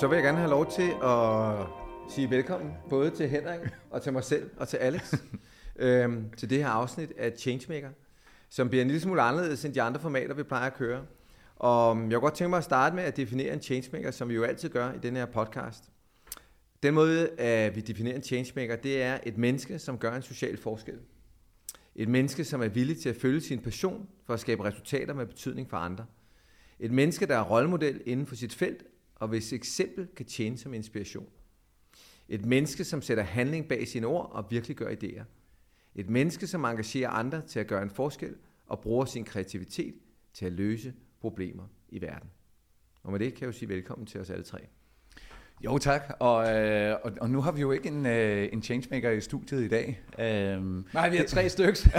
Så vil jeg gerne have lov til at sige velkommen, både til Henrik og til mig selv og til Alex, øhm, til det her afsnit af Changemaker, som bliver en lille smule anderledes end de andre formater, vi plejer at køre. Og jeg kunne godt tænke mig at starte med at definere en changemaker, som vi jo altid gør i den her podcast. Den måde, at vi definerer en changemaker, det er et menneske, som gør en social forskel. Et menneske, som er villig til at følge sin passion for at skabe resultater med betydning for andre. Et menneske, der er rollemodel inden for sit felt, og hvis eksempel kan tjene som inspiration. Et menneske, som sætter handling bag sine ord og virkelig gør idéer. Et menneske, som engagerer andre til at gøre en forskel og bruger sin kreativitet til at løse problemer i verden. Og med det kan jeg jo sige velkommen til os alle tre. Jo tak, og, øh, og, og nu har vi jo ikke en, øh, en changemaker i studiet i dag. Øhm, Nej, vi har tre stykker.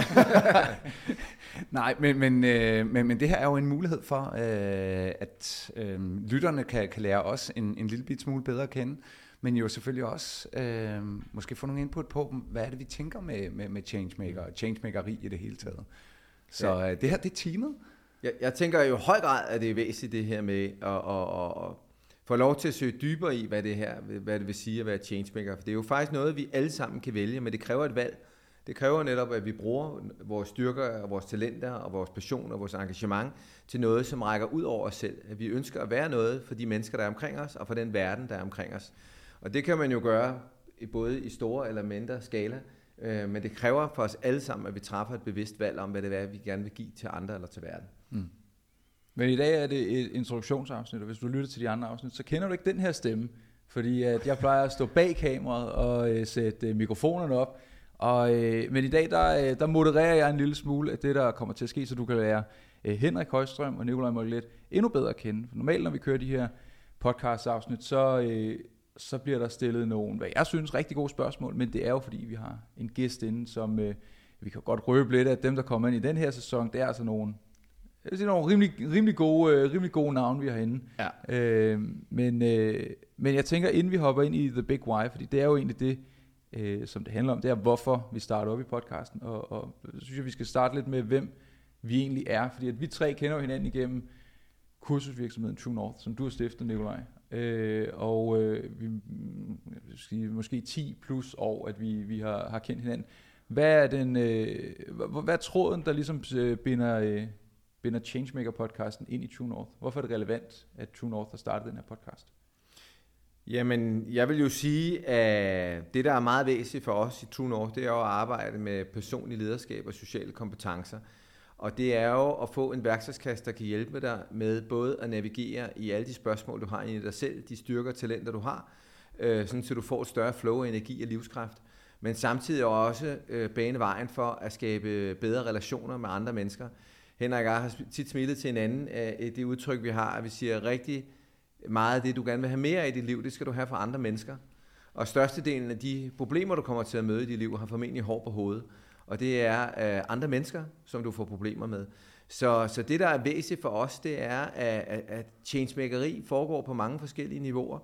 Nej, men, men, øh, men, men det her er jo en mulighed for, øh, at øh, lytterne kan, kan lære os en, en lille bit smule bedre at kende, men jo selvfølgelig også øh, måske få nogle input på, hvad er det, vi tænker med, med, med changemaker og changemakeri i det hele taget. Så øh, det her, det er teamet. Jeg, jeg tænker jo i høj grad, at det er væsentligt det her med at, at, at, får lov til at søge dybere i, hvad det her hvad det vil sige at være changemaker. For det er jo faktisk noget, vi alle sammen kan vælge, men det kræver et valg. Det kræver netop, at vi bruger vores styrker og vores talenter og vores passion og vores engagement til noget, som rækker ud over os selv. At vi ønsker at være noget for de mennesker, der er omkring os, og for den verden, der er omkring os. Og det kan man jo gøre både i store eller mindre skala, øh, men det kræver for os alle sammen, at vi træffer et bevidst valg om, hvad det er, vi gerne vil give til andre eller til verden. Mm. Men i dag er det et introduktionsafsnit, og hvis du lytter til de andre afsnit, så kender du ikke den her stemme. Fordi at jeg plejer at stå bag kameraet og øh, sætte øh, mikrofonerne op. Og, øh, men i dag, der, øh, der modererer jeg en lille smule af det, der kommer til at ske, så du kan lære øh, Henrik Højstrøm og Nikolaj Mørklet endnu bedre at kende. For normalt, når vi kører de her podcast-afsnit, så, øh, så bliver der stillet nogle, hvad jeg synes, rigtig gode spørgsmål, men det er jo fordi, vi har en gæst inde, som øh, vi kan godt røbe lidt, at dem, der kommer ind i den her sæson, det er altså nogle jeg vil sige, nogle rimelig, rimelig, gode, øh, rimelig gode navne, vi har inde. Ja. Øh, men, øh, men jeg tænker, inden vi hopper ind i The Big Why, fordi det er jo egentlig det, øh, som det handler om, det er, hvorfor vi starter op i podcasten. Og, og så synes jeg, vi skal starte lidt med, hvem vi egentlig er. Fordi at vi tre kender jo hinanden igennem kursusvirksomheden True North, som du har stiftet, Nikolaj. Øh, og øh, vi, sige, måske 10 plus år, at vi, vi har, har kendt hinanden. Hvad er, den, øh, hvad, hvad er tråden, der ligesom øh, binder... Øh, binder Changemaker-podcasten ind i True North? Hvorfor er det relevant, at True North har startet den her podcast? Jamen, jeg vil jo sige, at det, der er meget væsentligt for os i True North, det er jo at arbejde med personlig lederskab og sociale kompetencer. Og det er jo at få en værktøjskasse, der kan hjælpe dig med både at navigere i alle de spørgsmål, du har i dig selv, de styrker og talenter, du har, øh, sådan så du får et større flow af energi og livskraft, men samtidig også øh, bane vejen for at skabe bedre relationer med andre mennesker. Henrik og jeg har tit smilet til hinanden øh, af det udtryk, vi har, at vi siger rigtig meget af det, du gerne vil have mere af i dit liv, det skal du have fra andre mennesker. Og størstedelen af de problemer, du kommer til at møde i dit liv, har formentlig hår på hovedet. Og det er øh, andre mennesker, som du får problemer med. Så, så det, der er væsentligt for os, det er, at, at, at changemakeri foregår på mange forskellige niveauer.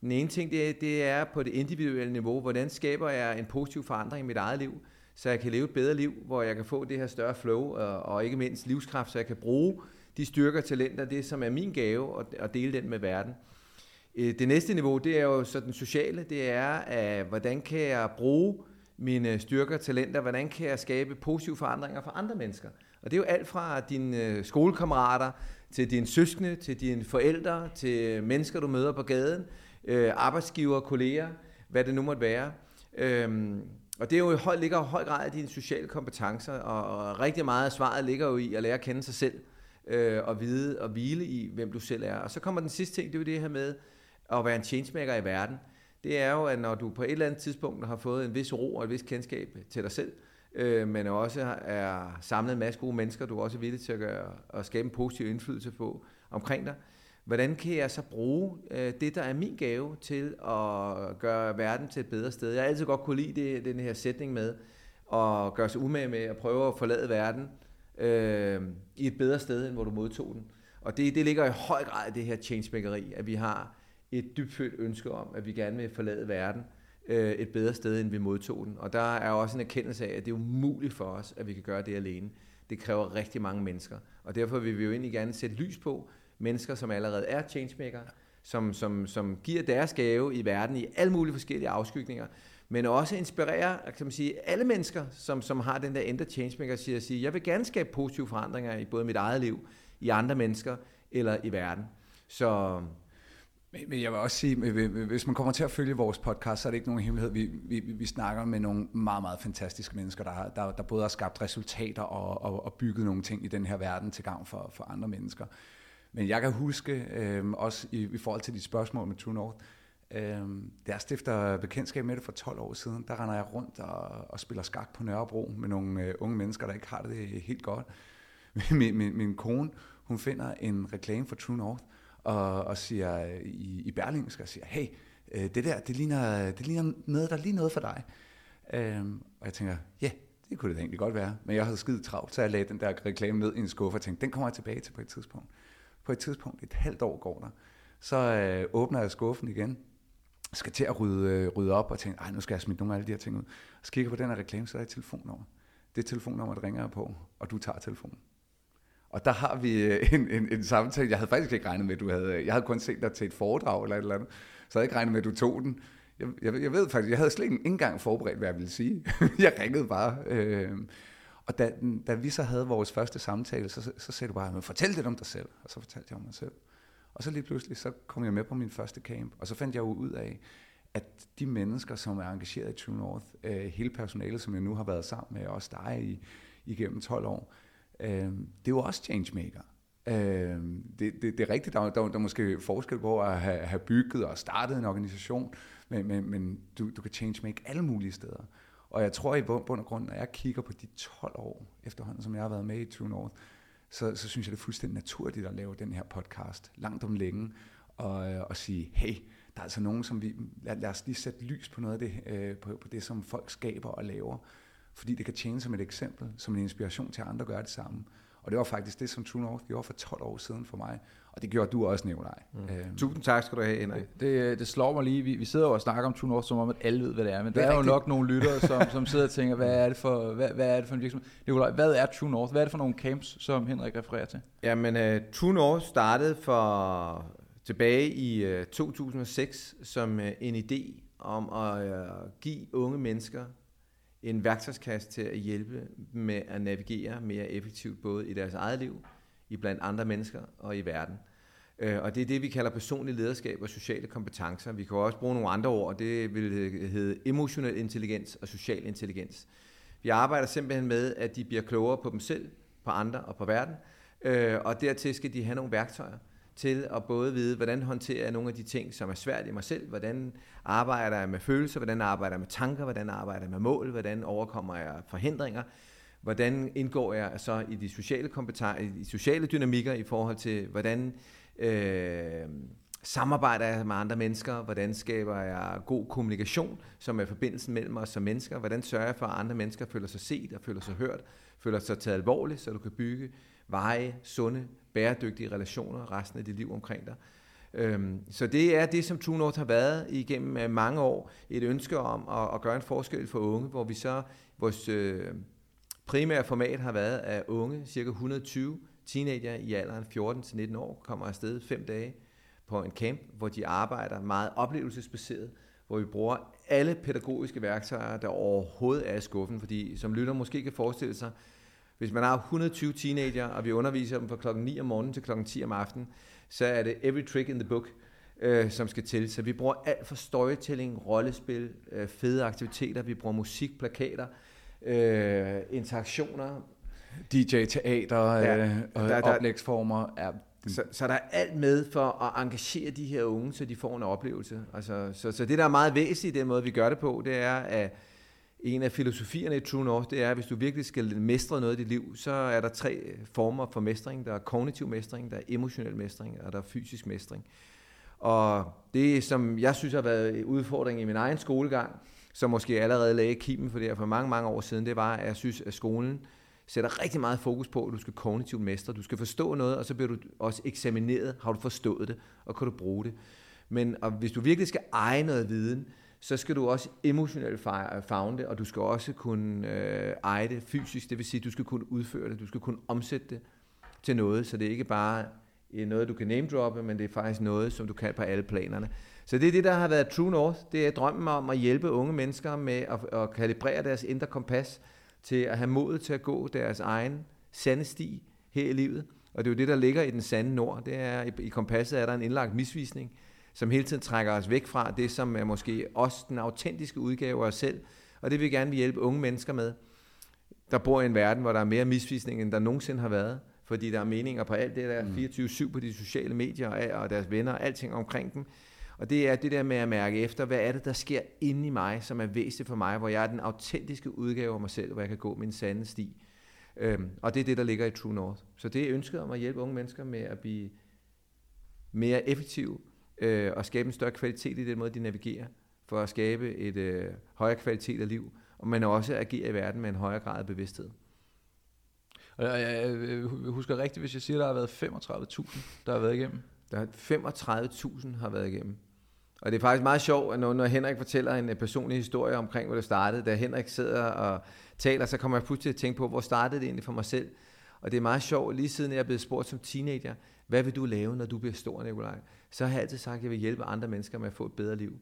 Den ene ting, det er, det er på det individuelle niveau. Hvordan skaber jeg en positiv forandring i mit eget liv? Så jeg kan leve et bedre liv, hvor jeg kan få det her større flow, og, og ikke mindst livskraft, så jeg kan bruge de styrker og talenter, det som er min gave, og, og dele den med verden. Øh, det næste niveau, det er jo så den sociale, det er, at hvordan kan jeg bruge mine styrker og talenter, hvordan kan jeg skabe positive forandringer for andre mennesker. Og det er jo alt fra dine øh, skolekammerater, til dine søskende, til dine forældre, til mennesker, du møder på gaden, øh, arbejdsgiver, kolleger, hvad det nu måtte være. Øhm, og det er jo i høj, ligger i høj grad i dine sociale kompetencer, og, og rigtig meget af svaret ligger jo i at lære at kende sig selv, øh, og vide og hvile i, hvem du selv er. Og så kommer den sidste ting, det er jo det her med at være en changemaker i verden. Det er jo, at når du på et eller andet tidspunkt har fået en vis ro og et vis kendskab til dig selv, øh, men også er samlet en masse gode mennesker, du er også villig til at, gøre, at skabe en positiv indflydelse på omkring dig, Hvordan kan jeg så bruge øh, det, der er min gave, til at gøre verden til et bedre sted? Jeg har altid godt kunne lide det, den her sætning med at gøre sig umage med at prøve at forlade verden øh, i et bedre sted, end hvor du modtog den. Og det, det ligger i høj grad i det her changemakeri, at vi har et dybfølt ønske om, at vi gerne vil forlade verden øh, et bedre sted, end vi modtog den. Og der er også en erkendelse af, at det er umuligt for os, at vi kan gøre det alene. Det kræver rigtig mange mennesker. Og derfor vil vi jo egentlig gerne sætte lys på, mennesker, som allerede er changemaker, som, som, som giver deres gave i verden i alle mulige forskellige afskygninger, men også inspirere kan man sige, alle mennesker, som, som har den der ender changemaker, siger, siger, jeg vil gerne skabe positive forandringer i både mit eget liv, i andre mennesker eller i verden. Så men jeg vil også sige, hvis man kommer til at følge vores podcast, så er det ikke nogen hemmelighed. Vi, vi, vi snakker med nogle meget, meget fantastiske mennesker, der, der, der både har skabt resultater og, og, og bygget nogle ting i den her verden til gavn for, for andre mennesker. Men jeg kan huske, øh, også i, i forhold til de spørgsmål med True North, øh, da jeg stifter bekendtskab med det for 12 år siden, der render jeg rundt og, og spiller skak på Nørrebro med nogle øh, unge mennesker, der ikke har det øh, helt godt. min, min, min kone, hun finder en reklame for True North, og, og siger øh, i, i Berlingsk, og siger, hey, øh, det der, det ligner, det ligner noget, der er lige noget for dig. Øhm, og jeg tænker, ja, yeah, det kunne det egentlig godt være. Men jeg havde skidt travlt, så jeg lagde den der reklame ned i en skuffe og tænkte, den kommer jeg tilbage til på et tidspunkt. På et tidspunkt, et halvt år går der, så øh, åbner jeg skuffen igen, skal til at rydde, øh, rydde op og tænke, ej, nu skal jeg smide nogle af alle de her ting ud. Så kigger på den her reklame, så er der et telefonnummer. Det telefonnummer, der ringer jeg på, og du tager telefonen. Og der har vi øh, en, en, en samtale. Jeg havde faktisk ikke regnet med, at du havde... Øh, jeg havde kun set dig til et foredrag eller et eller andet. Så jeg havde ikke regnet med, at du tog den. Jeg, jeg, jeg ved faktisk, jeg havde slet ikke engang forberedt, hvad jeg ville sige. jeg ringede bare. Øh, og da, da vi så havde vores første samtale, så, så sagde du bare, men fortæl det om dig selv. Og så fortalte jeg om mig selv. Og så lige pludselig, så kom jeg med på min første camp. Og så fandt jeg jo ud af, at de mennesker, som er engageret i True North, øh, hele personalet, som jeg nu har været sammen med, også dig i, igennem 12 år, øh, det er jo også changemaker. Øh, det, det, det er rigtigt, der, der, der er måske forskel på at have, have bygget og startet en organisation, men, men, men du, du kan changemake alle mulige steder. Og jeg tror i bund og grund, når jeg kigger på de 12 år efterhånden, som jeg har været med i True North, så, så synes jeg, det er fuldstændig naturligt at lave den her podcast langt om længe, og, øh, og sige, hey, der er altså nogen, som vi, lad, lad os lige sætte lys på noget af det, øh, på, på det, som folk skaber og laver, fordi det kan tjene som et eksempel, som en inspiration til andre at gøre det samme. Og det var faktisk det, som True North gjorde for 12 år siden for mig. Og det gjorde du også, Nikolaj. Mm. Øhm. Tusind tak skal du have, Henrik. Det, det slår mig lige. Vi, vi sidder jo og snakker om True North, som om at alle ved, hvad det er. Men det der er, er jo nok nogle lyttere, som, som sidder og tænker, hvad er det for, hvad, hvad er det for en virksomhed? Nikolaj, hvad er True North? Hvad er det for nogle camps, som Henrik refererer til? Jamen, uh, True North startede for tilbage i uh, 2006 som uh, en idé om at uh, give unge mennesker en værktøjskasse til at hjælpe med at navigere mere effektivt, både i deres eget liv, i blandt andre mennesker og i verden. Øh, og det er det, vi kalder personlig lederskab og sociale kompetencer. Vi kan også bruge nogle andre ord, det vil hedde emotionel intelligens og social intelligens. Vi arbejder simpelthen med, at de bliver klogere på dem selv, på andre og på verden, øh, og dertil skal de have nogle værktøjer til at både vide, hvordan håndterer jeg nogle af de ting, som er svært i mig selv, hvordan arbejder jeg med følelser, hvordan arbejder jeg med tanker, hvordan arbejder jeg med mål, hvordan overkommer jeg forhindringer, hvordan indgår jeg så i de sociale kompetencer, i de sociale dynamikker i forhold til, hvordan øh, samarbejder jeg med andre mennesker, hvordan skaber jeg god kommunikation, som er forbindelsen mellem os som mennesker, hvordan sørger jeg for, at andre mennesker føler sig set og føler sig hørt, føler sig taget alvorligt, så du kan bygge veje, sunde, bæredygtige relationer resten af dit liv omkring dig. Øhm, så det er det, som True North har været igennem øh, mange år. Et ønske om at, at gøre en forskel for unge, hvor vi så, vores øh, primære format har været, at unge, cirka 120 teenager i alderen 14-19 år, kommer afsted fem dage på en camp, hvor de arbejder meget oplevelsesbaseret, hvor vi bruger alle pædagogiske værktøjer, der overhovedet er i skuffen, fordi som lytter måske kan forestille sig, hvis man har 120 teenager, og vi underviser dem fra klokken 9 om morgenen til klokken 10 om aftenen, så er det every trick in the book, øh, som skal til. Så vi bruger alt fra storytelling, rollespil, øh, fede aktiviteter, vi bruger musik, plakater, øh, interaktioner. DJ-teater, ja, øh, og der, der, oplægsformer. Ja. Så, så der er alt med for at engagere de her unge, så de får en oplevelse. Altså, så, så det, der er meget væsentligt i den måde, vi gør det på, det er, at en af filosofierne i True North, det er, at hvis du virkelig skal mestre noget i dit liv, så er der tre øh, former for mestring. Der er kognitiv mestring, der er emotionel mestring, og der er fysisk mestring. Og det, som jeg synes har været en udfordring i min egen skolegang, som måske allerede lagde kimen for det her for mange, mange år siden, det var, at jeg synes, at skolen sætter rigtig meget fokus på, at du skal kognitivt mestre. Du skal forstå noget, og så bliver du også eksamineret. Har du forstået det, og kan du bruge det? Men og hvis du virkelig skal eje noget viden, så skal du også emotionelt fagne det, og du skal også kunne øh, eje det fysisk, det vil sige, du skal kunne udføre det, du skal kunne omsætte det til noget, så det er ikke bare øh, noget, du kan name droppe, men det er faktisk noget, som du kan på alle planerne. Så det er det, der har været True North. Det er drømmen om at hjælpe unge mennesker med at, at kalibrere deres indre kompas til at have mod til at gå deres egen sande sti her i livet. Og det er jo det, der ligger i den sande nord. Det er, i, i kompasset er der en indlagt misvisning, som hele tiden trækker os væk fra det, som er måske også den autentiske udgave af os selv. Og det vil vi gerne vil hjælpe unge mennesker med, der bor i en verden, hvor der er mere misvisning, end der nogensinde har været. Fordi der er meninger på alt det, der er 24-7 på de sociale medier og deres venner og alting omkring dem. Og det er det der med at mærke efter, hvad er det, der sker inde i mig, som er væsentligt for mig, hvor jeg er den autentiske udgave af mig selv, hvor jeg kan gå min sande sti. Øhm, og det er det, der ligger i True North. Så det er ønsket om at hjælpe unge mennesker med at blive mere effektive øh, og skabe en større kvalitet i den måde, de navigerer, for at skabe et øh, højere kvalitet af liv, og man også agere i verden med en højere grad af bevidsthed. Og jeg, jeg, jeg husker rigtigt, hvis jeg siger, at der har været 35.000, der har været igennem. Der er 35.000 har været igennem. Og det er faktisk meget sjovt, at når, når Henrik fortæller en personlig historie omkring, hvor det startede, da Henrik sidder og taler, så kommer jeg pludselig til at tænke på, hvor startede det egentlig for mig selv. Og det er meget sjovt, lige siden jeg er blevet spurgt som teenager, hvad vil du lave, når du bliver stor, Nikolaj? Så har jeg altid sagt, at jeg vil hjælpe andre mennesker med at få et bedre liv.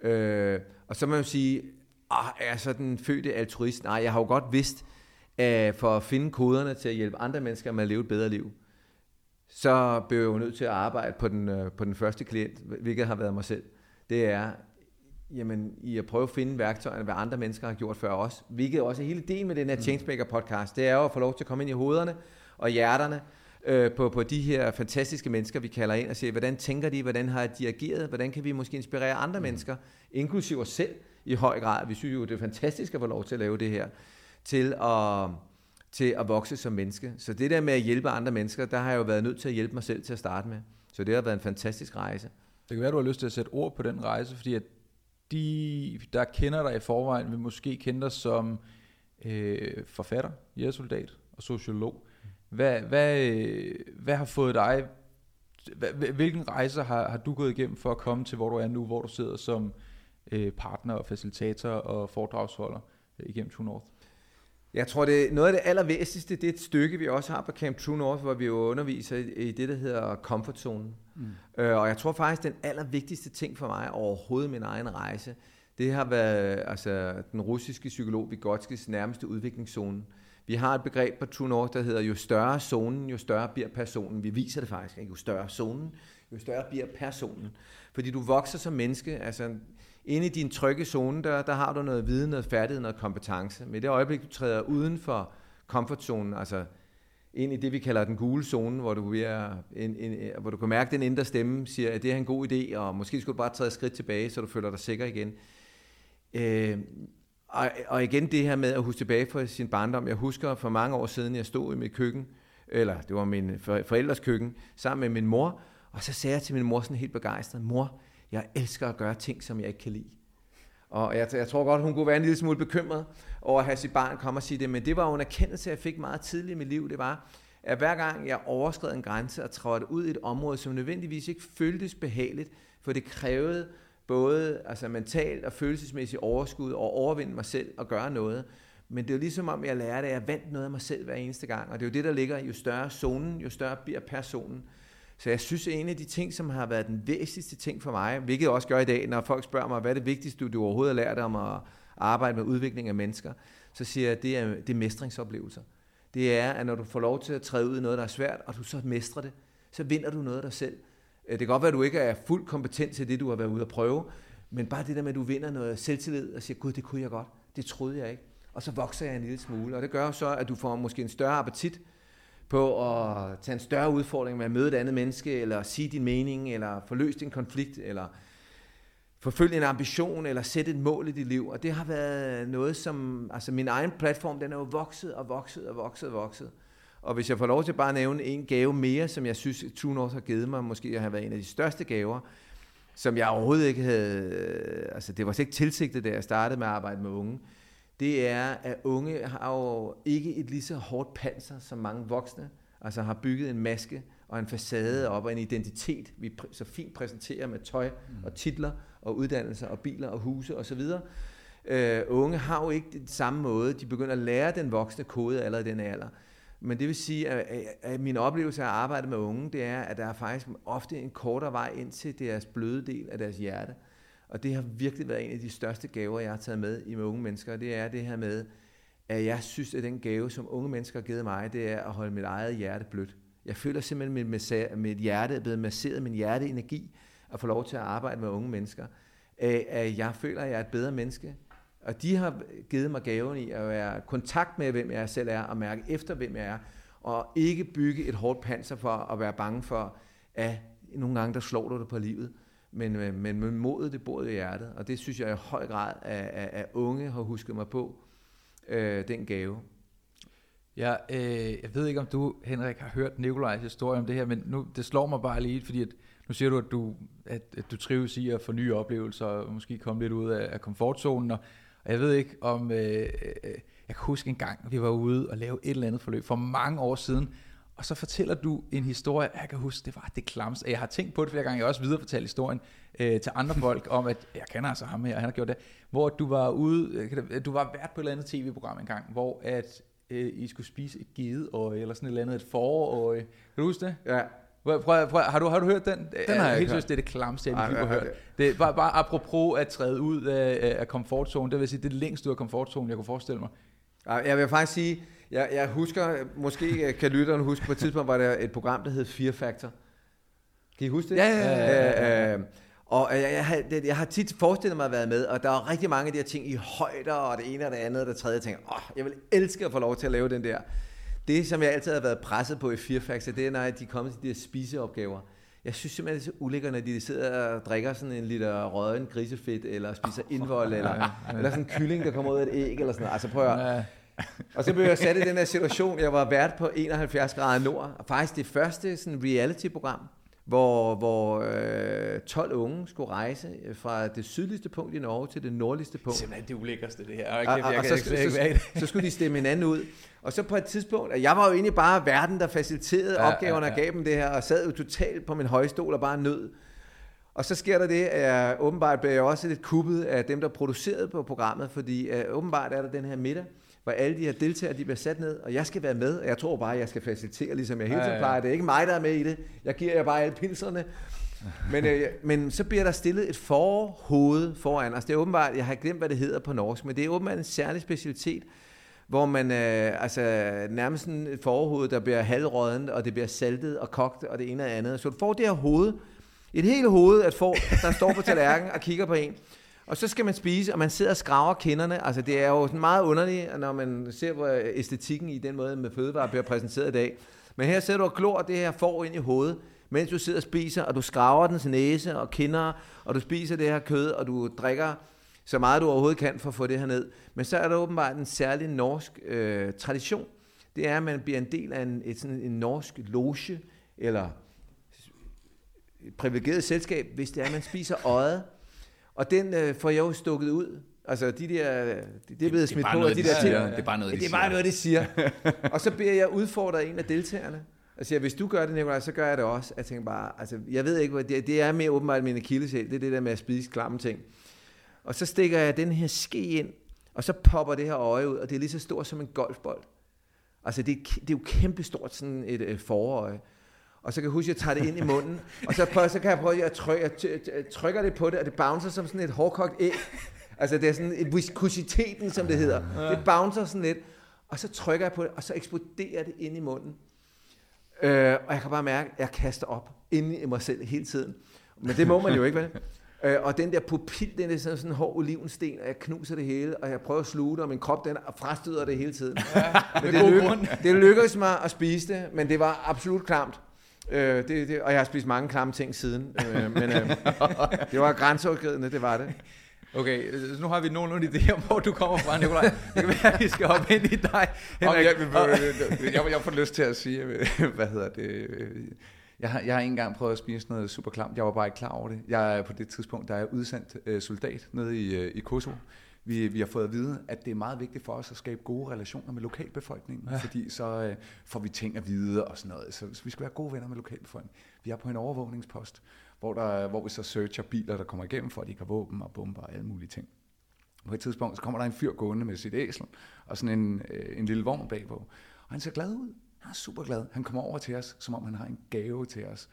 Øh, og så må man jo sige, ah, er jeg så den fødte altruist? Nej, jeg har jo godt vidst, at for at finde koderne til at hjælpe andre mennesker med at leve et bedre liv, så blev jeg jo nødt til at arbejde på den, øh, på den første klient, hvilket har været mig selv. Det er, jamen, i at prøve at finde værktøjerne, hvad andre mennesker har gjort før os. Hvilket også er hele ideen med den her mm. Changemaker podcast. Det er jo at få lov til at komme ind i hovederne og hjerterne øh, på, på de her fantastiske mennesker, vi kalder ind og se, hvordan tænker de, hvordan har de ageret, hvordan kan vi måske inspirere andre mm. mennesker, inklusive os selv i høj grad. Vi synes jo, det er fantastisk at få lov til at lave det her, til at, til at vokse som menneske. Så det der med at hjælpe andre mennesker, der har jeg jo været nødt til at hjælpe mig selv til at starte med. Så det har været en fantastisk rejse. Det kan være, du har lyst til at sætte ord på den rejse, fordi at de, der kender dig i forvejen, vil måske kende dig som øh, forfatter, jægersoldat og sociolog. Hvad, hvad, hvad har fået dig, hvilken rejse har, har du gået igennem for at komme til, hvor du er nu, hvor du sidder som øh, partner og facilitator og foredragsholder øh, igennem True North? Jeg tror, det er noget af det allervæsentligste, det er et stykke, vi også har på Camp True North, hvor vi jo underviser i, det, der hedder comfort zone. Mm. Øh, og jeg tror faktisk, den allervigtigste ting for mig overhovedet min egen rejse, det har været altså, den russiske psykolog Vygotskis nærmeste udviklingszone. Vi har et begreb på Tunor, der hedder, jo større zonen, jo større bliver personen. Vi viser det faktisk, ikke? jo større zonen, jo større bliver personen. Fordi du vokser som menneske, altså inde i din trygge zone, der, der har du noget viden, noget færdighed, noget kompetence. Men i det øjeblik, du træder uden for komfortzonen, altså ind i det, vi kalder den gule zone, hvor du, er en, en, hvor du kan mærke, at den indre stemme siger, at det er en god idé, og måske skulle du bare træde et skridt tilbage, så du føler dig sikker igen. Øh, og, og igen det her med at huske tilbage fra sin barndom. Jeg husker for mange år siden, jeg stod i mit køkken, eller det var min forældres køkken, sammen med min mor, og så sagde jeg til min mor sådan helt begejstret, mor, jeg elsker at gøre ting, som jeg ikke kan lide. Og jeg, jeg tror godt, hun kunne være en lille smule bekymret over at have sit barn komme og sige det, men det var jo en erkendelse, jeg fik meget tidligt i mit liv. Det var, at hver gang jeg overskred en grænse og trådte ud i et område, som nødvendigvis ikke føltes behageligt, for det krævede både altså mentalt og følelsesmæssigt overskud og overvinde mig selv og gøre noget. Men det er jo ligesom om, jeg lærte, at jeg vandt noget af mig selv hver eneste gang. Og det er jo det, der ligger, jo større zonen, jo større bliver personen. Så jeg synes, at en af de ting, som har været den væsentligste ting for mig, hvilket jeg også gør i dag, når folk spørger mig, hvad er det vigtigste, du overhovedet har lært om at arbejde med udvikling af mennesker, så siger jeg, at det er, det er mestringsoplevelser. Det er, at når du får lov til at træde ud i noget, der er svært, og du så mestrer det, så vinder du noget af dig selv. Øh, det kan godt være, at du ikke er fuldt kompetent til det, du har været ude at prøve, men bare det der med, at du vinder noget selvtillid og siger, gud, det kunne jeg godt. Det troede jeg ikke. Og så vokser jeg en lille smule. Og det gør så, at du får måske en større appetit på at tage en større udfordring med at møde et andet menneske, eller sige din mening, eller forløse en konflikt, eller forfølge en ambition, eller sætte et mål i dit liv. Og det har været noget, som, altså min egen platform, den er jo vokset og vokset og vokset og vokset. Og hvis jeg får lov til bare at nævne en gave mere, som jeg synes, True North har givet mig, måske har været en af de største gaver, som jeg overhovedet ikke havde, altså det var slet ikke tilsigtet, da jeg startede med at arbejde med unge, det er, at unge har jo ikke et lige så hårdt panser som mange voksne, altså har bygget en maske og en facade op og en identitet, vi så fint præsenterer med tøj mm. og titler og uddannelser og biler og huse osv. Uh, unge har jo ikke den samme måde, de begynder at lære den voksne kode allerede i den alder. Men det vil sige, at, at min oplevelse af at arbejde med unge, det er, at der er faktisk ofte en kortere vej ind til deres bløde del af deres hjerte. Og det har virkelig været en af de største gaver, jeg har taget med i med unge mennesker. Det er det her med, at jeg synes, at den gave, som unge mennesker har givet mig, det er at holde mit eget hjerte blødt. Jeg føler simpelthen, at mit hjerte er blevet masseret, min hjerteenergi, at få lov til at arbejde med unge mennesker. At jeg føler, at jeg er et bedre menneske. Og de har givet mig gaven i at være i kontakt med, hvem jeg selv er, og mærke efter, hvem jeg er, og ikke bygge et hårdt panser for at være bange for, at nogle gange der slår du dig på livet. Men, øh, men med modet, det bor i hjertet, og det synes jeg i høj grad, at, at, at unge har husket mig på, øh, den gave. Ja, øh, jeg ved ikke, om du, Henrik, har hørt Nikolajs historie om det her, men nu, det slår mig bare lige, fordi at, nu siger du, at du, at, at du trives i at få nye oplevelser, og måske komme lidt ud af, af komfortzonen, og, og jeg ved ikke om, øh, øh, øh, jeg kan huske en gang, vi var ude og lave et eller andet forløb for mange år siden, og så fortæller du en historie, jeg kan huske, det var det klamste. Jeg har tænkt på det flere gange, jeg har også viderefortalt historien øh, til andre folk om, at jeg kender altså ham her, han har gjort det, hvor du var ude, øh, du var vært på et eller andet tv-program en gang, hvor at øh, I skulle spise et gedeøje, eller sådan et eller andet, et forøje. Kan du huske det? Ja. Prøv, prøv, prøv, har, du, har du hørt den? Den har jeg helt hørt. det er det klamste, jeg har hørt. ej. Det er bare, bare apropos at træde ud af, af komfortzonen, det vil sige, det er længst ud af komfortzonen, jeg kunne forestille mig. Jeg vil faktisk sige, jeg, jeg husker, måske kan lytteren huske, på et tidspunkt var der et program, der hed Fear Factor. Kan I huske det? Ja, ja, ja, ja, Øh, øh, og jeg, jeg, har, jeg har tit forestillet mig at være med, og der er rigtig mange af de her ting i højder, og det ene og det andet og det tredje. Jeg tænker, åh, jeg vil elske at få lov til at lave den der. Det, som jeg altid har været presset på i Factor, det er, når de kommer til de her spiseopgaver. Jeg synes simpelthen, det er så ulækkert, når de sidder og drikker sådan en liter rødden grisefedt, eller spiser indvold, eller, eller sådan en kylling, der kommer ud af et æg, eller sådan noget. Altså prøv at. Og så blev jeg sat i den her situation, jeg var vært på 71 grader nord, og faktisk det første sådan reality-program, hvor, hvor øh, 12 unge skulle rejse fra det sydligste punkt i Norge til det nordligste punkt. Simpelthen det ulækkerste, det her. Og, og, og så, så, så, så skulle de stemme hinanden ud. Og så på et tidspunkt, og jeg var jo egentlig bare verden, der faciliterede Ja, opgaverne ja, og ja. gav dem det her, og sad jo totalt på min højstol og bare nød. Og så sker der det, at jeg åbenbart bliver jeg også lidt kuppet af dem, der producerede på programmet, fordi uh, åbenbart er der den her middag, hvor alle de her deltagere, de bliver sat ned, og jeg skal være med, og jeg tror bare, at jeg skal facilitere, ligesom jeg hele tiden plejer. Det er ikke mig, der er med i det. Jeg giver jer bare alle pilserne. Men, øh, men så bliver der stillet et forhoved foran os. Det er åbenbart, jeg har glemt, hvad det hedder på norsk, men det er åbenbart en særlig specialitet, hvor man øh, altså nærmest sådan forhoved, der bliver halvrådent, og det bliver saltet og kogt, og det ene og andet. Så du får det her hoved, et helt hoved, at få, der står på tallerkenen og kigger på en. Og så skal man spise, og man sidder og skraver kinderne. Altså det er jo sådan meget underligt, når man ser på æstetikken i den måde, med fødevarer bliver præsenteret i dag. Men her sidder du og glor det her får ind i hovedet, mens du sidder og spiser, og du skraver dens næse og kinder, og du spiser det her kød, og du drikker så meget du overhovedet kan for at få det her ned. Men så er der åbenbart en særlig norsk øh, tradition. Det er, at man bliver en del af en, et, sådan en norsk loge, eller et privilegeret selskab, hvis det er, at man spiser øjet. Og den øh, får jeg jo stukket ud. Altså de der, det, det er blevet smidt på, af de der ting. Det er bare noget, de Det er siger. bare noget, de siger. og så bliver jeg udfordret af en af deltagerne. Og siger, hvis du gør det, Nicolaj, så gør jeg det også. Jeg tænker bare, altså, jeg ved ikke, hvad det, det er mere åbenbart min akilleshæl. Det er det der med at spise klamme ting. Og så stikker jeg den her ske ind, og så popper det her øje ud, og det er lige så stort som en golfbold. Altså, det er, det er jo kæmpestort, sådan et øh, forøje. Og så kan jeg huske, at jeg tager det ind i munden, og så, prøver, så kan jeg prøve at trykke, jeg trykker det på det, og det bouncer som sådan et hårdkogt æg. Altså, det er sådan et viskositeten, som det hedder. Det bouncer sådan lidt, og så trykker jeg på det, og så eksploderer det ind i munden. Øh, og jeg kan bare mærke, at jeg kaster op inde i mig selv hele tiden. Men det må man jo ikke, vel? Øh, og den der pupil, den er sådan, sådan en hård olivensten, og jeg knuser det hele, og jeg prøver at sluge det, og min krop den frastøder det hele tiden. men det, grund. det lykkedes mig at spise det, men det var absolut klamt. Øh, det, det, og jeg har spist mange klamme ting siden, øh, men øh, det var grænseoverskridende, det var det. Okay, så nu har vi nogenlunde idé om, hvor du kommer fra, Nikolaj. Det kan være, at vi skal hoppe ind i dig, Om Henrik. jeg, Og- jeg, jeg, jeg får lyst til at sige, hvad hedder det, jeg har, jeg har ikke engang prøvet at spise noget super klamt, jeg var bare ikke klar over det. Jeg er på det tidspunkt, der er udsendt øh, soldat nede i, øh, i Kosovo. Vi, vi har fået at vide, at det er meget vigtigt for os at skabe gode relationer med lokalbefolkningen, ja. fordi så øh, får vi ting at vide og sådan noget. Så, så vi skal være gode venner med lokalbefolkningen. Vi er på en overvågningspost, hvor, der, hvor vi så searcher biler, der kommer igennem, for at de har våben og bomber og alle mulige ting. På et tidspunkt, så kommer der en fyr gående med sit æsel, og sådan en, øh, en lille vogn bagpå. Og han ser glad ud. Han er super glad. Han kommer over til os, som om han har en gave til os.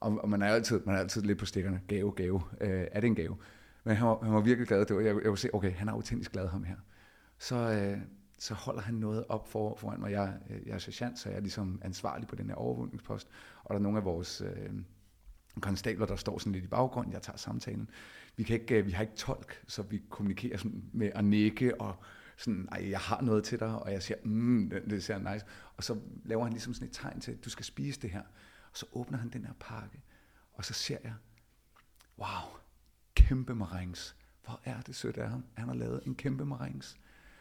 Og, og man, er altid, man er altid lidt på stikkerne. Gave, gave. Øh, er det en gave? Men han var, han var virkelig glad. Det var, jeg, jeg kunne se, okay, han er autentisk glad ham her. Så, øh, så holder han noget op for, foran mig. Jeg, øh, jeg er sergeant, så jeg er ligesom ansvarlig på den her overvågningspost. Og der er nogle af vores øh, konstabler, der står sådan lidt i baggrunden. Jeg tager samtalen. Vi, kan ikke, øh, vi har ikke tolk, så vi kommunikerer sådan med at nikke og sådan, ej, jeg har noget til dig, og jeg siger, mm, det, det ser nice. Og så laver han ligesom sådan et tegn til, at du skal spise det her. Og så åbner han den her pakke, og så ser jeg, wow, kæmpe marings. Hvor er det sødt af ham. Han har lavet en kæmpe marings.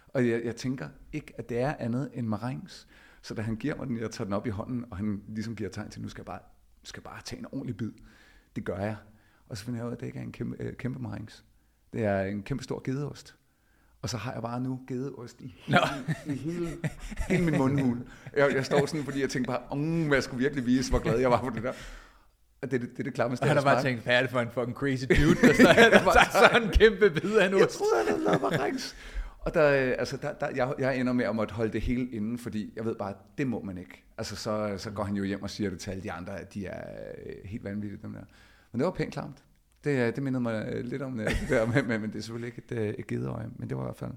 Og jeg, jeg tænker ikke, at det er andet end marings. Så da han giver mig den, jeg tager den op i hånden, og han ligesom giver tegn til, nu skal jeg bare, skal bare tage en ordentlig bid. Det gør jeg. Og så finder jeg ud af, at det ikke er en kæmpe, øh, kæmpe marings. Det er en kæmpe stor gedeost. Og så har jeg bare nu gedeost i hele, i hele, hele min mundhul. Jeg, jeg står sådan, fordi jeg tænker bare, mm, jeg skulle virkelig vise, hvor glad jeg var for det der. Og det, det, det er det klammeste, Og han har bare tænkt, hvad er det for en fucking crazy dude, der så, tager sådan en kæmpe bid af nu. Jeg troede, han havde lavet. Og der, øh, altså der, der, jeg, jeg ender med at måtte holde det hele inde, fordi jeg ved bare, det må man ikke. Altså så, så går han jo hjem og siger det til alle de andre, at de er øh, helt vanvittige, dem der. Men det var pænt klamt. Det, det mindede mig øh, lidt om det der, men, men det er selvfølgelig ikke et, et gedeøje, men det var i hvert fald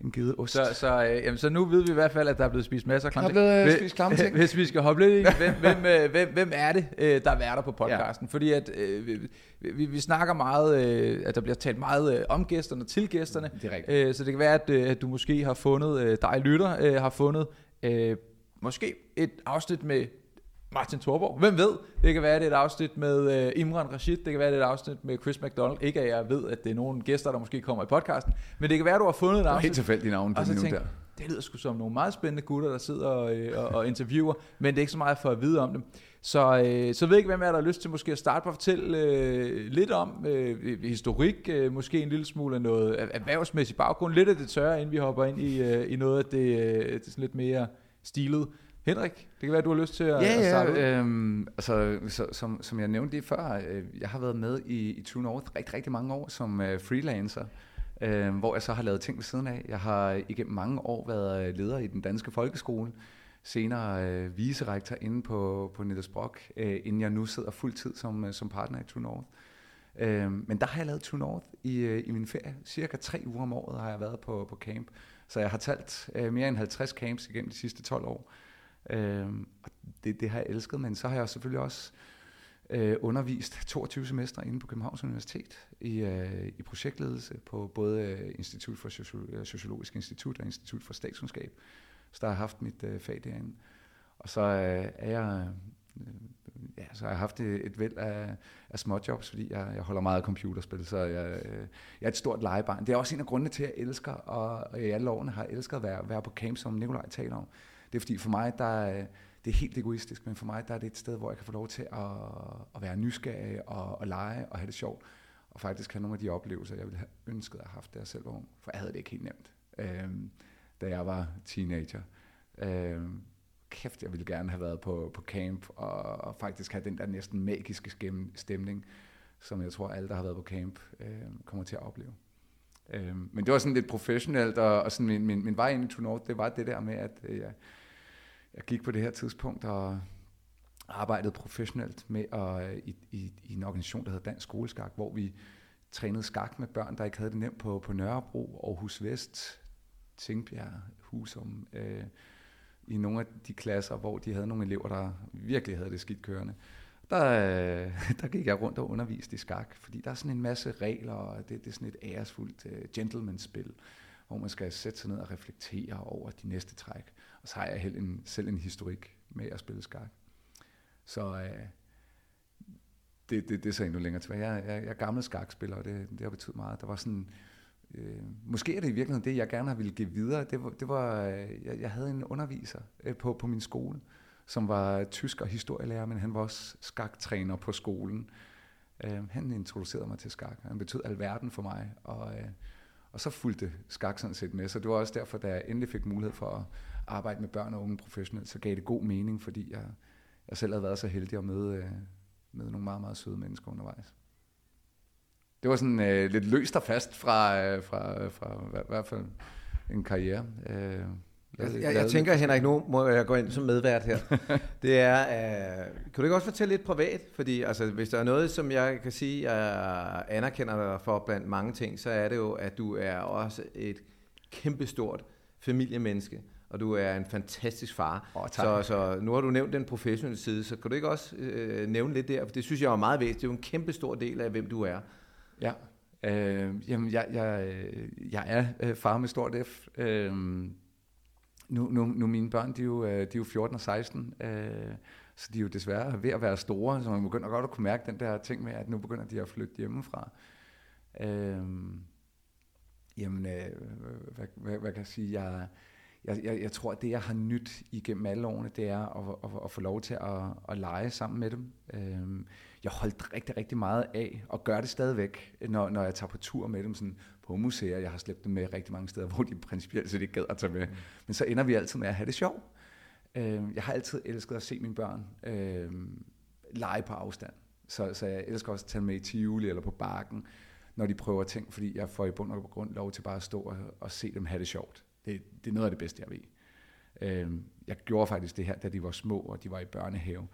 en gedeost. Så, så, øh, jamen, så nu ved vi i hvert fald, at der er blevet spist masser af klamme ting. Der er blevet øh, spist klamme ting. Hvis vi skal hoppe lidt i, hvem, hvem, øh, hvem, hvem er det, øh, der er værter på podcasten? Ja. Fordi at, øh, vi, vi, vi snakker meget, øh, at der bliver talt meget øh, om gæsterne, til gæsterne. Det er rigtigt. Øh, så det kan være, at, øh, du måske har fundet, øh, dig lytter, øh, har fundet øh, måske et afsnit med Martin Thorborg. Hvem ved? Det kan være, det er et afsnit med uh, Imran Rashid. Det kan være, det er et afsnit med Chris McDonald. Ikke at jeg ved, at det er nogle gæster, der måske kommer i podcasten. Men det kan være, du har fundet et afsnit. helt tilfældigt navn på nu der. Det lyder sgu som nogle meget spændende gutter, der sidder og, øh, og, og interviewer. Men det er ikke så meget for at vide om dem. Så, øh, så ved jeg ikke, hvem er der har lyst til måske at starte på at fortælle øh, lidt om øh, historik, øh, måske en lille smule af noget erhvervsmæssig baggrund, lidt af det tørre, inden vi hopper ind i, øh, i noget af det, øh, det sådan lidt mere stilet. Henrik, det kan være, at du har lyst til at, ja, at starte ja, øhm, altså, så, som, som jeg nævnte lige før, øh, jeg har været med i, i True North rigtig, rigtig mange år som øh, freelancer, øh, hvor jeg så har lavet ting ved siden af. Jeg har igennem mange år været øh, leder i den danske folkeskole, senere øh, viserektor inde på, på Niels Brock, øh, inden jeg nu sidder fuldtid som, øh, som partner i True North. Øh, men der har jeg lavet True North i, øh, i min ferie. Cirka tre uger om året har jeg været på, på camp. Så jeg har talt øh, mere end 50 camps igennem de sidste 12 år. Øh, og det, det har jeg elsket, men så har jeg selvfølgelig også øh, undervist 22 semestre inde på Københavns Universitet i, øh, i projektledelse på både øh, Institut for Sociologisk Institut og Institut for Statskundskab. Så der har jeg haft mit øh, fag derinde. Og så øh, er jeg... Øh, ja, så har jeg haft et, et væld af, af småjobs, fordi jeg, jeg holder meget af computerspil, så jeg, øh, jeg er et stort legebarn. Det er også en af grundene til, at jeg elsker, og, og i alle årene har jeg elsket at være, være på camp, som Nikolaj taler om. Det er fordi for mig, der øh, det er helt egoistisk, men for mig der er det et sted, hvor jeg kan få lov til at, at være nysgerrig og, og lege og have det sjovt. Og faktisk have nogle af de oplevelser, jeg ville have ønsket at have haft, der selv var ung. For jeg havde det ikke helt nemt, øh, da jeg var teenager. Øh, kæft, jeg ville gerne have været på, på camp og, og faktisk have den der næsten magiske stemning, som jeg tror, alle, der har været på camp, øh, kommer til at opleve. Øh, men det var sådan lidt professionelt, og, og sådan min, min, min vej ind i Tunort, det var det der med, at øh, jeg, gik på det her tidspunkt og arbejdede professionelt med at, øh, i, i, i en organisation, der hedder Dansk Skoleskak, hvor vi trænede skak med børn, der ikke havde det nemt på, på Nørrebro, Aarhus Vest, Tingbjerg, Husum, øh, i nogle af de klasser, hvor de havde nogle elever, der virkelig havde det skidt kørende der, øh, der gik jeg rundt og underviste i skak, fordi der er sådan en masse regler, og det, det er sådan et æresfuldt uh, gentleman-spil, hvor man skal sætte sig ned og reflektere over de næste træk. Og så har jeg selv en, selv en historik med at spille skak. Så øh, det, det, det er så endnu længere tilbage. Jeg, jeg, jeg er gammel skakspiller, og det, det har betydet meget. Der var sådan, øh, måske er det i virkeligheden det, jeg gerne har ville give videre. Det var, det var øh, jeg, jeg havde en underviser øh, på, på min skole, som var tysk og historielærer, men han var også skaktræner på skolen. Øh, han introducerede mig til skak. Han betød alverden for mig, og, øh, og så fulgte skak sådan set med. Så det var også derfor, da jeg endelig fik mulighed for at arbejde med børn og unge professionelt, så gav det god mening, fordi jeg, jeg selv havde været så heldig at møde, uh, med nogle meget, meget søde mennesker undervejs. Det var sådan uh, lidt løst og fast fra, uh, fra, fra, i hvert fald en karriere. Uh, Jeg, jeg, jeg tænker, Henrik, nu må jeg gå ind som medvært her. det er, uh, kan du ikke også fortælle lidt privat? Fordi altså, hvis der er noget, som jeg kan sige, jeg anerkender dig for blandt mange ting, så er det jo, at du er også et kæmpestort familiemenneske og du er en fantastisk far. Oh, så, så nu har du nævnt den professionelle side, så kan du ikke også øh, nævne lidt der? For det synes jeg er meget væsentligt. Det er jo en kæmpe stor del af, hvem du er. Ja, øh, jamen jeg, jeg, jeg er øh, far med stort F. Øh, nu, nu, nu mine børn, de er, jo, øh, de er jo 14 og 16, øh, så de er jo desværre ved at være store, så man begynder godt at kunne mærke den der ting med, at nu begynder de at flytte hjemmefra. Øh, jamen, øh, hvad, hvad, hvad kan jeg sige? Jeg, jeg, jeg, jeg tror, at det, jeg har nyt igennem alle årene, det er at, at, at få lov til at, at lege sammen med dem. Øhm, jeg holdt rigtig, rigtig meget af, og gør det stadigvæk, når, når jeg tager på tur med dem sådan på museer. Jeg har slæbt dem med rigtig mange steder, hvor de principielt så de gad at tage med. Mm. Men så ender vi altid med at have det sjovt. Øhm, jeg har altid elsket at se mine børn øhm, lege på afstand. Så, så jeg elsker også at tage med i Tivoli eller på Bakken, når de prøver ting, fordi jeg får i bund og grund lov til bare at stå og, og se dem have det sjovt. Det, det er noget af det bedste, jeg ved. Øh, jeg gjorde faktisk det her, da de var små, og de var i børnehave.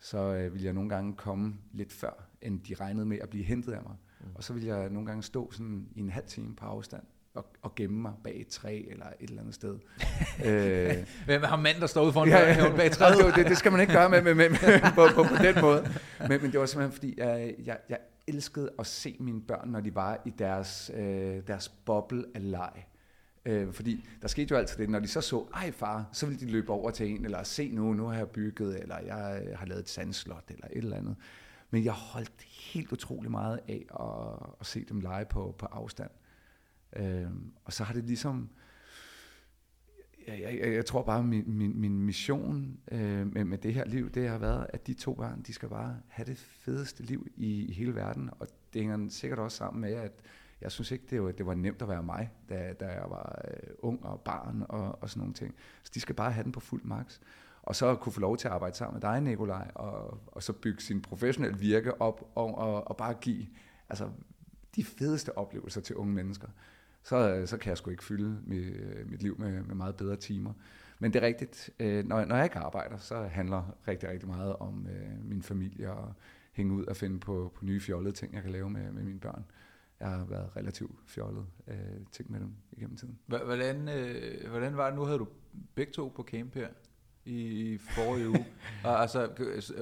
Så øh, ville jeg nogle gange komme lidt før, end de regnede med at blive hentet af mig. Mm. Og så ville jeg nogle gange stå sådan i en halv time på afstand og, og gemme mig bag et træ eller et eller andet sted. øh, Hvem har mand, der står ude foran ja, ja, bag træet? det, det skal man ikke gøre med, med, med, med på, på, på den måde. Men, men det var simpelthen fordi, jeg, jeg, jeg elskede at se mine børn, når de var i deres, øh, deres boble af leg. Øh, fordi der skete jo altid det, når de så så, ej far, så ville de løbe over til en, eller se nu, nu har jeg bygget, eller jeg øh, har lavet et sandslot, eller et eller andet. Men jeg holdt helt utrolig meget af at, at se dem lege på, på afstand. Øh, og så har det ligesom, jeg, jeg, jeg tror bare, min, min, min mission øh, med, med det her liv, det har været, at de to børn, de skal bare have det fedeste liv i, i hele verden. Og det hænger sikkert også sammen med, at jeg synes ikke, det var, det var nemt at være mig, da, da jeg var øh, ung og barn og, og sådan nogle ting. Så de skal bare have den på fuld maks. Og så kunne få lov til at arbejde sammen med dig, Nikolaj, og, og så bygge sin professionelle virke op og, og, og bare give altså, de fedeste oplevelser til unge mennesker. Så, så kan jeg sgu ikke fylde mit, øh, mit liv med, med meget bedre timer. Men det er rigtigt, øh, når, når jeg ikke arbejder, så handler rigtig, rigtig meget om øh, min familie og hænge ud og finde på, på nye fjollede ting, jeg kan lave med, med mine børn jeg har været relativt fjollet øh, ting med dem igennem tiden. Hvordan, øh, hvordan var det, nu havde du begge to på camp her i forrige uge. Og altså,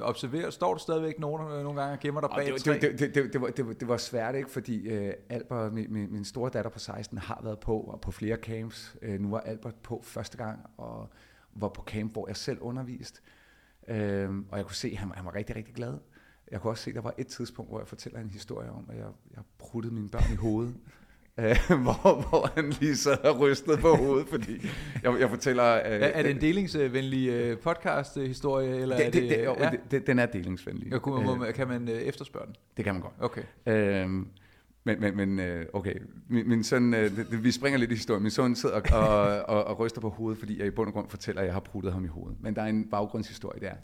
observer, står du stadigvæk nogle, nogle gange og gemmer dig bag det, det, det, det, var, det, var, det var svært, ikke? Fordi uh, Albert, min, min, min store datter på 16, har været på og på flere camps. Uh, nu var Albert på første gang, og var på camp, hvor jeg selv underviste. Uh, og jeg kunne se, at han, han var rigtig, rigtig glad. Jeg kunne også se, at der var et tidspunkt, hvor jeg fortæller en historie om, at jeg, jeg pruttede mine børn i hovedet. Øh, hvor, hvor han lige sad og rystede på hovedet, fordi jeg, jeg fortæller... Uh, er, er det en delingsvenlig uh, podcast-historie? Eller det, er det, det, ja? det, det, den er delingsvenlig. Ja, kunne, må, kan man uh, efterspørge den? Det kan man godt. Okay. Uh, men, men, men okay, min, min søn, det, det, vi springer lidt i historien. Min søn sidder og, og, og, og ryster på hovedet, fordi jeg i bund og grund fortæller, at jeg har pruttet ham i hovedet. Men der er en baggrundshistorie der.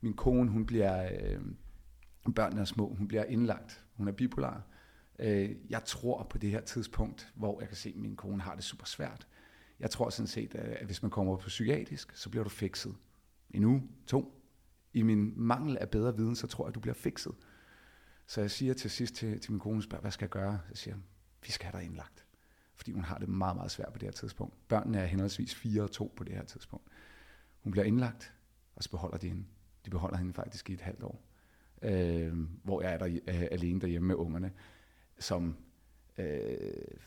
Min kone, hun bliver... Uh, børnene er små, hun bliver indlagt, hun er bipolar. Øh, jeg tror på det her tidspunkt, hvor jeg kan se, at min kone har det super svært. Jeg tror sådan set, øh, at hvis man kommer på psykiatrisk, så bliver du fikset. En uge, to. I min mangel af bedre viden, så tror jeg, at du bliver fikset. Så jeg siger til sidst til, til min kone, spørger, hvad skal jeg gøre? Jeg siger, vi skal have dig indlagt. Fordi hun har det meget, meget svært på det her tidspunkt. Børnene er henholdsvis 4 og 2 på det her tidspunkt. Hun bliver indlagt, og så beholder de hende. De beholder hende faktisk i et halvt år øh, hvor jeg er der øh, alene derhjemme med ungerne, som øh,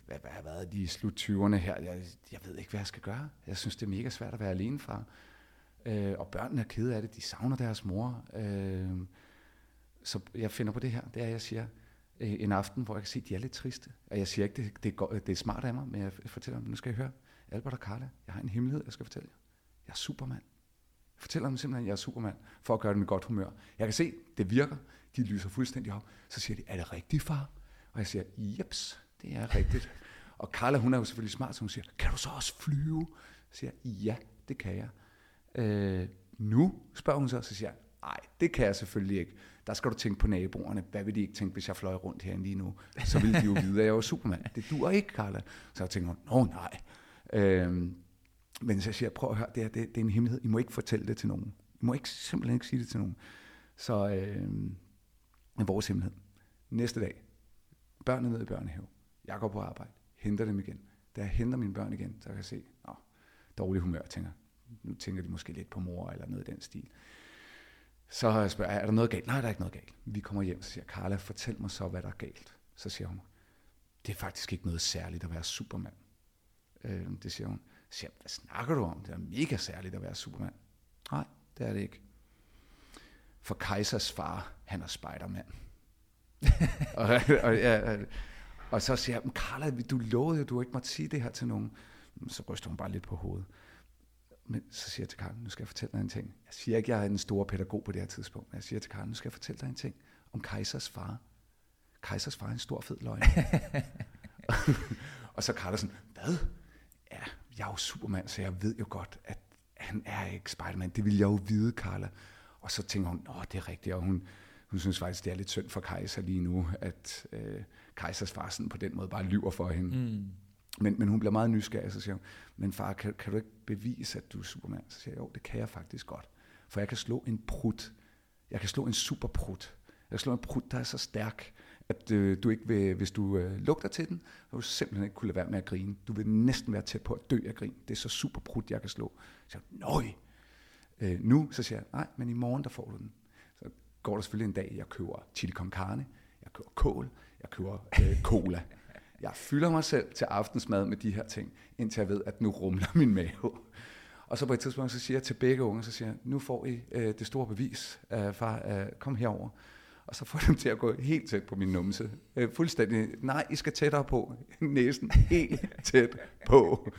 hvad, hvad har været de slut 20'erne her. Jeg, jeg ved ikke, hvad jeg skal gøre. Jeg synes, det er mega svært at være alene fra. Øh, og børnene er kede af det. De savner deres mor. Øh, så jeg finder på det her. Det er, jeg siger, øh, en aften, hvor jeg kan se, at de er lidt triste. Og jeg siger ikke, det, det, går, det er smart af mig, men jeg fortæller dem, nu skal I høre, Albert og Carla, jeg har en hemmelighed, jeg skal fortælle jer. Jeg er fortæller dem simpelthen, at jeg er supermand, for at gøre dem i godt humør. Jeg kan se, det virker. De lyser fuldstændig op. Så siger de, er det rigtigt, far? Og jeg siger, jeps, det er rigtigt. og Carla, hun er jo selvfølgelig smart, så hun siger, kan du så også flyve? Så siger jeg, ja, det kan jeg. Øh, nu, spørger hun så, så siger jeg, nej, det kan jeg selvfølgelig ikke. Der skal du tænke på naboerne. Hvad vil de ikke tænke, hvis jeg fløj rundt herinde lige nu? Så ville de jo vide, at jeg var supermand. Det dur ikke, Carla. Så jeg tænker, nå nej. Øh, men så siger jeg, prøv at høre, det, her, det, det er en hemmelighed. I må ikke fortælle det til nogen. I må ikke, simpelthen ikke sige det til nogen. Så øh, er vores hemmelighed. Næste dag, børnene ned i børnehave. Jeg går på arbejde, henter dem igen. Da jeg henter mine børn igen, så kan jeg se, åh, dårlig humør, tænker nu tænker de måske lidt på mor eller noget i den stil. Så spørger jeg, er der noget galt? Nej, der er ikke noget galt. Vi kommer hjem, så siger Carla, fortæl mig så, hvad der er galt. Så siger hun, det er faktisk ikke noget særligt at være supermand. Øh, det siger hun. Så siger hvad snakker du om? Det er mega særligt at være supermand. Nej, det er det ikke. For Kejsers far, han er spidermand. og, og, ja, og så siger jeg, Carla, du lovede jo, du ikke måtte sige det her til nogen. Så ryster hun bare lidt på hovedet. Men så siger jeg til Karen, nu skal jeg fortælle dig en ting. Jeg siger ikke, jeg er en stor pædagog på det her tidspunkt, men jeg siger til Karen, nu skal jeg fortælle dig en ting om Kejsers far. Kejsers far er en stor fed løgn. og så Karen sådan, hvad? Jeg er jo supermand, så jeg ved jo godt, at han er ikke Spiderman. Det vil jeg jo vide, Carla. Og så tænker hun, åh, det er rigtigt, og hun, hun synes faktisk, det er lidt synd for Kejser lige nu, at øh, Kejsers far sådan på den måde bare lyver for hende. Mm. Men, men hun bliver meget nysgerrig, så siger hun, men far, kan, kan du ikke bevise, at du er Superman? Så siger jeg, jo, det kan jeg faktisk godt. For jeg kan slå en prut. Jeg kan slå en superprut. Jeg kan slå en prut, der er så stærk, at øh, du ikke vil, hvis du øh, lugter til den, så vil du simpelthen ikke kunne lade være med at grine. Du vil næsten være tæt på at dø af grin. Det er så super superprut, jeg kan slå. Så jeg, nøj. Øh, nu, så siger jeg, nej, men i morgen, der får du den. Så går der selvfølgelig en dag, jeg køber chili con carne, jeg køber kål, jeg køber øh, cola. Jeg fylder mig selv til aftensmad med de her ting, indtil jeg ved, at nu rumler min mave. Og så på et tidspunkt, så siger jeg til begge unge, så siger jeg, nu får I øh, det store bevis, øh, far, øh, kom herover. Og så får dem til at gå helt tæt på min numse. Øh, fuldstændig, nej, I skal tættere på. Næsen helt tæt på.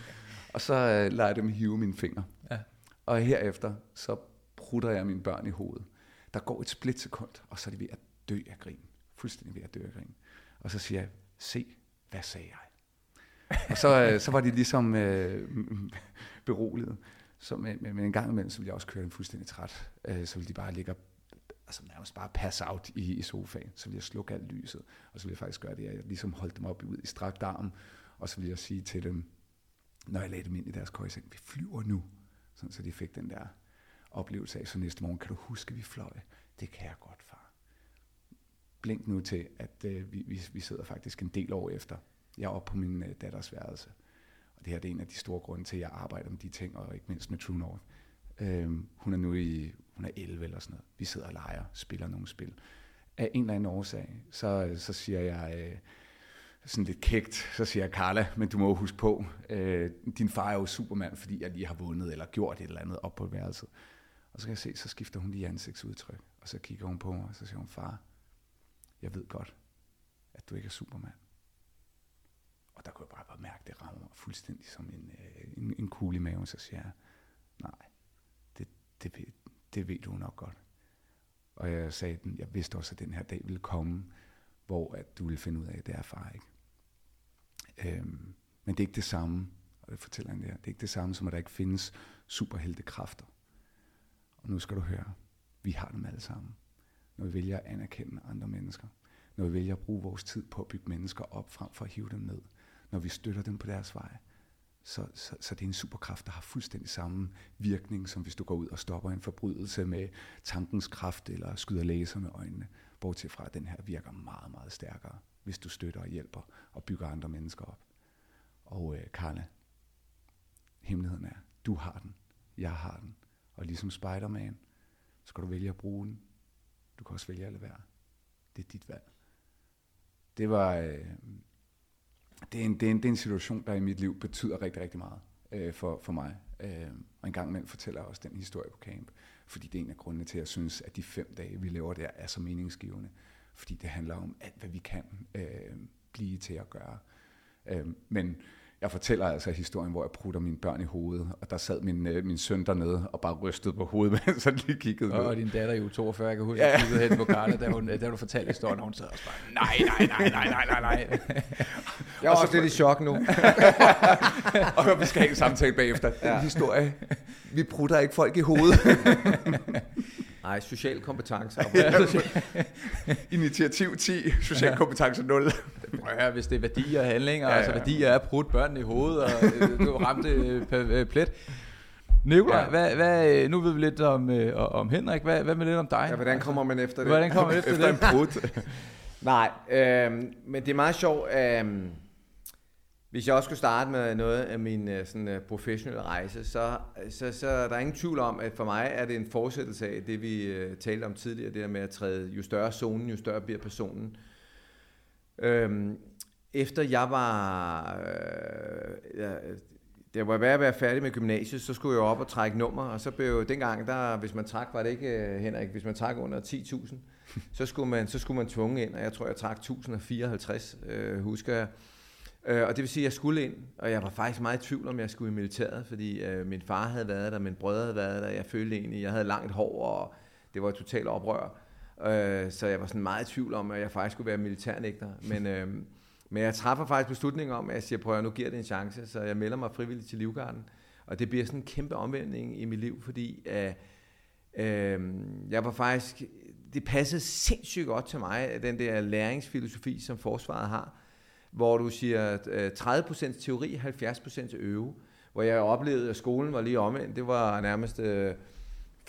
Og så øh, lader jeg dem hive mine fingre. Ja. Og herefter, så prutter jeg mine børn i hovedet. Der går et splitsekund, og så er de ved at dø af grin. Fuldstændig ved at dø af grin. Og så siger jeg, se, hvad sagde jeg? og så, øh, så var de ligesom øh, beroliget. Så, men, men en gang imellem, så ville jeg også køre dem fuldstændig træt. Øh, så ville de bare ligge og altså nærmest bare passe out i, i sofaen. Så ville jeg slukke alt lyset, og så ville jeg faktisk gøre det, at jeg ligesom holdt dem op ud i strakt arm, og så ville jeg sige til dem, når jeg lagde dem ind i deres køjseng, vi flyver nu. Sådan, så de fik den der oplevelse af, så næste morgen, kan du huske, at vi fløj? Det kan jeg godt, far blink nu til, at øh, vi, vi, vi sidder faktisk en del år efter. Jeg er oppe på min øh, datters værelse. Og det her det er en af de store grunde til, at jeg arbejder med de ting, og ikke mindst med True North. Øh, hun er nu i, hun er 11 eller sådan noget. Vi sidder og leger, spiller nogle spil. Af en eller anden årsag, så, så siger jeg, øh, sådan lidt kægt, så siger jeg, Carla, men du må huske på, øh, din far er jo supermand, fordi jeg lige har vundet eller gjort et eller andet op på værelset. Og så kan jeg se, så skifter hun lige ansigtsudtryk, og så kigger hun på mig, og så siger hun, far, jeg ved godt, at du ikke er Superman. Og der kunne jeg bare, bare mærke, at det rammer mig fuldstændig som en, øh, en, en kugle i maven, så siger jeg, nej, det, det, ved, det ved du nok godt. Og jeg sagde, den, jeg vidste også, at den her dag ville komme, hvor at du ville finde ud af, at det er far ikke. Øhm, men det er ikke det samme, og det fortæller han der, det er ikke det samme som, at der ikke findes superheltekræfter. Og nu skal du høre, vi har dem alle sammen når vi vælger at anerkende andre mennesker, når vi vælger at bruge vores tid på at bygge mennesker op frem for at hive dem ned, når vi støtter dem på deres vej, så, så, så det er en superkraft, der har fuldstændig samme virkning, som hvis du går ud og stopper en forbrydelse med tankens kraft eller skyder laser med øjnene. Bortset fra, at den her virker meget, meget stærkere, hvis du støtter og hjælper og bygger andre mennesker op. Og øh, Karla, hemmeligheden er, du har den, jeg har den, og ligesom Spider-Man, så kan du vælge at bruge den, du kan også vælge at lade være. Det er dit valg. Det var... Øh, det, er en, det, er en, det er en situation, der i mit liv betyder rigtig, rigtig meget øh, for, for mig. Øh, og en gang imellem fortæller jeg også den historie på camp, fordi det er en af grundene til, at jeg synes, at de fem dage, vi lever der, er så meningsgivende. Fordi det handler om alt, hvad vi kan øh, blive til at gøre. Øh, men jeg fortæller altså historien, hvor jeg prutter mine børn i hovedet, og der sad min, øh, min søn dernede og bare rystede på hovedet, mens han lige kiggede og, og din datter er jo 42, jeg kan huske, ja. jeg kiggede hen på Karla, da, hun, da du fortalte historien, og hun sad og bare, nej, nej, nej, nej, nej, nej, nej. Jeg er også lidt i chok nu. og vi skal have en samtale bagefter. Den ja. historie, vi prutter ikke folk i hovedet. Nej, social kompetence. Initiativ 10, social kompetence 0. Ja, hvis det er værdier og handlinger, ja, ja. altså værdier er putte børnene i hovedet, og øh, du ramte øh, plet. Nikolaj, ja. hvad, hvad, nu ved vi lidt om, øh, om Henrik. Hvad, hvad med lidt om dig? Ja, hvordan kommer man efter det? Hvordan kommer man efter, efter det? en brud? Nej, øh, men det er meget sjovt. Øh, hvis jeg også skulle starte med noget af min øh, sådan, professionelle rejse, så, så, så der er ingen tvivl om, at for mig er det en fortsættelse af det, vi uh, talte om tidligere, det der med at træde, jo større zonen, jo større bliver personen. Øhm, efter jeg var, øh, jeg, det var ved at være færdig med gymnasiet, så skulle jeg op og trække nummer, og så blev dengang, der, hvis man trak, var det ikke, øh, Henrik, hvis man trak under 10.000, så skulle man, så skulle man tvunge ind, og jeg tror, jeg trak 1054, øh, husker jeg. Øh, og det vil sige, at jeg skulle ind, og jeg var faktisk meget i tvivl om, jeg skulle i militæret, fordi øh, min far havde været der, min brødre havde været der, jeg følte egentlig, jeg havde langt hår, og det var et totalt oprør. Øh, så jeg var sådan meget i tvivl om, at jeg faktisk skulle være militærnægter. Men, øh, men jeg træffer faktisk beslutningen om, at jeg siger, prøv at nu giver det en chance, så jeg melder mig frivilligt til Livgarden. Og det bliver sådan en kæmpe omvendning i mit liv, fordi øh, øh, jeg var faktisk, det passede sindssygt godt til mig, den der læringsfilosofi, som forsvaret har hvor du siger øh, 30% teori, 70% øve. Hvor jeg oplevede, at skolen var lige omvendt. Det var nærmest øh,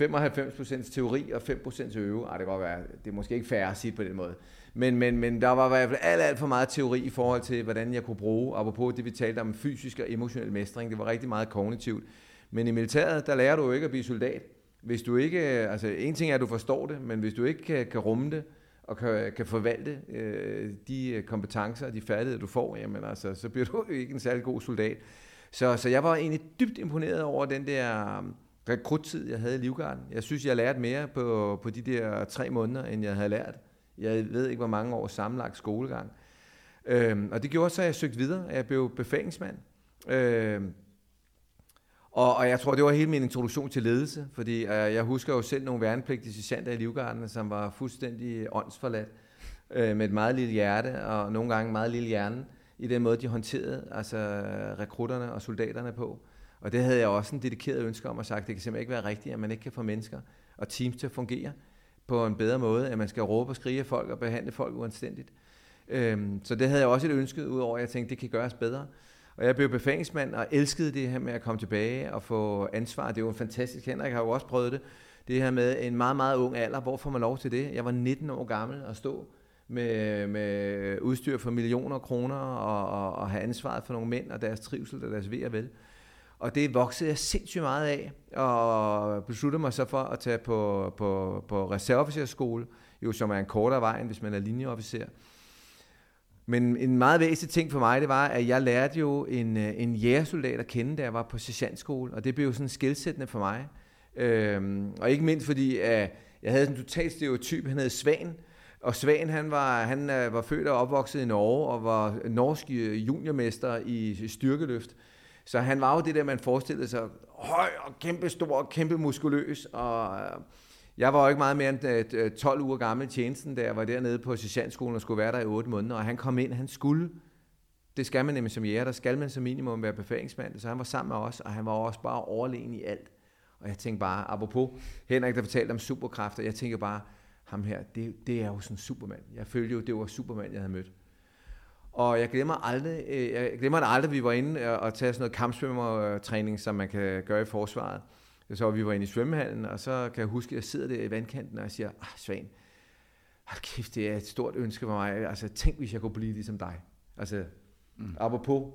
95% teori og 5% øve. Ej, det kan godt være, det er måske ikke fair at sige på den måde. Men, men, men der var i hvert fald alt, alt for meget teori i forhold til, hvordan jeg kunne bruge, apropos det vi talte om fysisk og emotionel mestring. Det var rigtig meget kognitivt. Men i militæret, der lærer du jo ikke at blive soldat. Hvis du ikke, øh, altså en ting er, at du forstår det, men hvis du ikke kan, kan rumme det, og kan, kan forvalte øh, de øh, kompetencer og de færdigheder, du får, jamen altså, så bliver du ikke en særlig god soldat. Så, så jeg var egentlig dybt imponeret over den der rekruttid, jeg havde i Livgarden. Jeg synes, jeg lærte mere på, på de der tre måneder, end jeg havde lært. Jeg ved ikke, hvor mange år sammenlagt skolegang. Øhm, og det gjorde så, at jeg søgte videre. Jeg blev befalingsmand. Øhm, og, og jeg tror, det var hele min introduktion til ledelse, fordi øh, jeg husker jo selv nogle værnepligtige sergeanter i Livgarden, som var fuldstændig åndsforladt, øh, med et meget lille hjerte, og nogle gange meget lille hjerne, i den måde, de håndterede altså, rekrutterne og soldaterne på. Og det havde jeg også en dedikeret ønske om at sagt, det kan simpelthen ikke være rigtigt, at man ikke kan få mennesker og teams til at fungere på en bedre måde, at man skal råbe og skrige af folk og behandle folk uanstændigt. Øhm, så det havde jeg også et ønske, udover at jeg tænkte, det kan gøres bedre. Og jeg blev befængsmand og elskede det her med at komme tilbage og få ansvar. Det var fantastisk. Henrik har jo også prøvet det. Det her med en meget, meget ung alder. Hvor får man lov til det? Jeg var 19 år gammel og stå med, med udstyr for millioner kroner og, og, og have ansvaret for nogle mænd og deres trivsel og deres ved og vel. Og det voksede jeg sindssygt meget af, og besluttede mig så for at tage på, på, på reserveofficerskole, jo som er en kortere vej, end hvis man er linjeofficer. Men en meget væsentlig ting for mig, det var, at jeg lærte jo en, øh, en jægersoldat at kende, da jeg var på sergeantskole, og det blev jo sådan skilsættende for mig. Øhm, og ikke mindst fordi, at jeg havde sådan en total stereotyp, han hed Svan, og Svan, han var, han øh, var født og opvokset i Norge, og var norsk øh, juniormester i styrkeløft. Så han var jo det der, man forestillede sig, høj og kæmpe stor, og kæmpe muskuløs, og øh, jeg var jo ikke meget mere end øh, øh, 12 uger gammel i tjenesten, da jeg var dernede på sergeantskolen og skulle være der i 8 måneder, og han kom ind, han skulle, det skal man nemlig som jæger, der skal man som minimum være befalingsmand, så han var sammen med os, og han var også bare overlegen i alt. Og jeg tænkte bare, apropos Henrik, der fortalte om superkræfter, jeg tænker bare, ham her, det, det er jo sådan Superman. Jeg følte jo, det var Superman, jeg havde mødt. Og jeg glemmer aldrig, øh, jeg glemmer det aldrig, vi var inde og tage sådan noget kampsvømmertræning, som man kan gøre i forsvaret. Så vi var inde i svømmehallen, og så kan jeg huske, at jeg sidder der i vandkanten, og jeg siger, ah, Svan, hold kæft, det er et stort ønske for mig. Altså, tænk, hvis jeg kunne blive ligesom dig. Altså, mm. apropos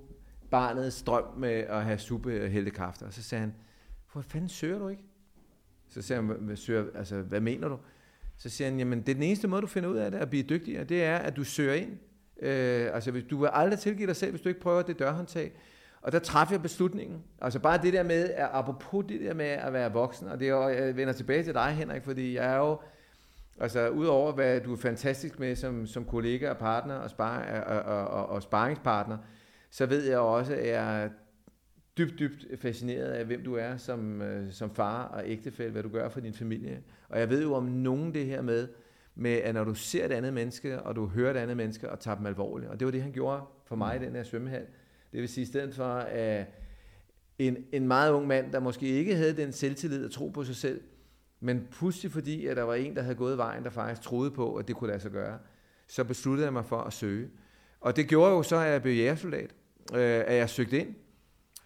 barnets drøm med at have superheltekræfter. Og så sagde han, hvor fanden søger du ikke? Så sagde han, hvad, søger, altså, hvad mener du? Så siger han, jamen det er den eneste måde, du finder ud af det, at blive dygtigere, det er, at du søger ind. Øh, altså, du vil aldrig tilgive dig selv, hvis du ikke prøver det dørhåndtag. Og der træffer jeg beslutningen. Altså bare det der med, at apropos det der med at være voksen, og det er jeg vender tilbage til dig, Henrik, fordi jeg er jo, altså udover hvad du er fantastisk med som, som kollega og partner og, spar, og, og, og, og sparringspartner, så ved jeg også, at jeg er dybt, dybt fascineret af, hvem du er som, øh, som far og ægtefælle, hvad du gør for din familie. Og jeg ved jo om nogen det her med, med at når du ser et andet menneske, og du hører et andet menneske, og tager dem alvorligt. Og det var det, han gjorde for mig i den her svømmehal det vil sige, i stedet for at en, en meget ung mand, der måske ikke havde den selvtillid at tro på sig selv, men pludselig fordi, at der var en, der havde gået vejen, der faktisk troede på, at det kunne lade sig gøre, så besluttede jeg mig for at søge. Og det gjorde jo så, at jeg blev jægersoldat, øh, at jeg søgte ind,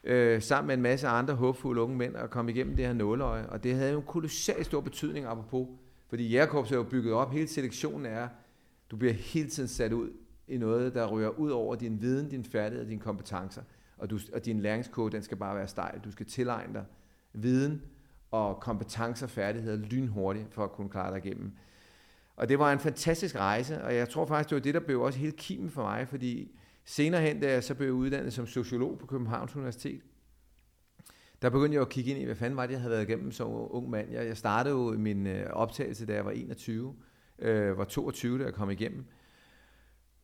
øh, sammen med en masse andre håbfulde unge mænd, og kom igennem det her nåleøje. Og det havde jo en kolossal stor betydning, apropos, fordi jægerkorps er jo bygget op, hele selektionen er, du bliver hele tiden sat ud i noget, der rører ud over din viden, din færdighed og dine kompetencer. Og, du, og din læringskode, den skal bare være stejl. Du skal tilegne dig viden og kompetencer og færdigheder lynhurtigt for at kunne klare dig igennem. Og det var en fantastisk rejse, og jeg tror faktisk, det var det, der blev også helt kimen for mig, fordi senere hen, da jeg så blev uddannet som sociolog på Københavns Universitet, der begyndte jeg at kigge ind i, hvad fanden var det, jeg havde været igennem som ung mand. Jeg, jeg startede jo min øh, optagelse, da jeg var 21, øh, var 22, da jeg kom igennem.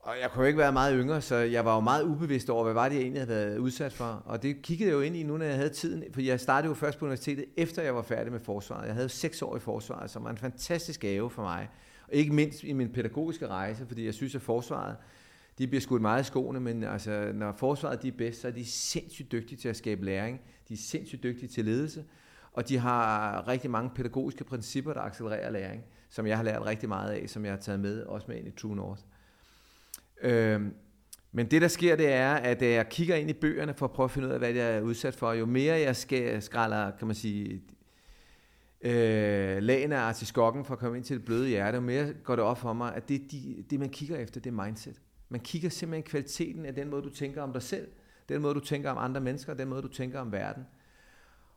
Og jeg kunne jo ikke være meget yngre, så jeg var jo meget ubevidst over, hvad var det, jeg egentlig havde været udsat for. Og det kiggede jeg jo ind i nu, når jeg havde tiden. For jeg startede jo først på universitetet, efter jeg var færdig med forsvaret. Jeg havde seks år i forsvaret, som var en fantastisk gave for mig. Og ikke mindst i min pædagogiske rejse, fordi jeg synes, at forsvaret, de bliver skudt meget i skoene, men altså, når forsvaret de er bedst, så er de sindssygt dygtige til at skabe læring. De er sindssygt dygtige til ledelse. Og de har rigtig mange pædagogiske principper, der accelererer læring, som jeg har lært rigtig meget af, som jeg har taget med, også med ind i True North. Øhm, men det, der sker, det er, at øh, jeg kigger ind i bøgerne for at prøve at finde ud af, hvad jeg er udsat for. Jo mere jeg skal skræller, kan man sige, øh, lagene af artiskokken for at komme ind til det bløde hjerte, jo mere går det op for mig, at det, de, det man kigger efter, det er mindset. Man kigger simpelthen kvaliteten af den måde, du tænker om dig selv, den måde, du tænker om andre mennesker, den måde, du tænker om verden.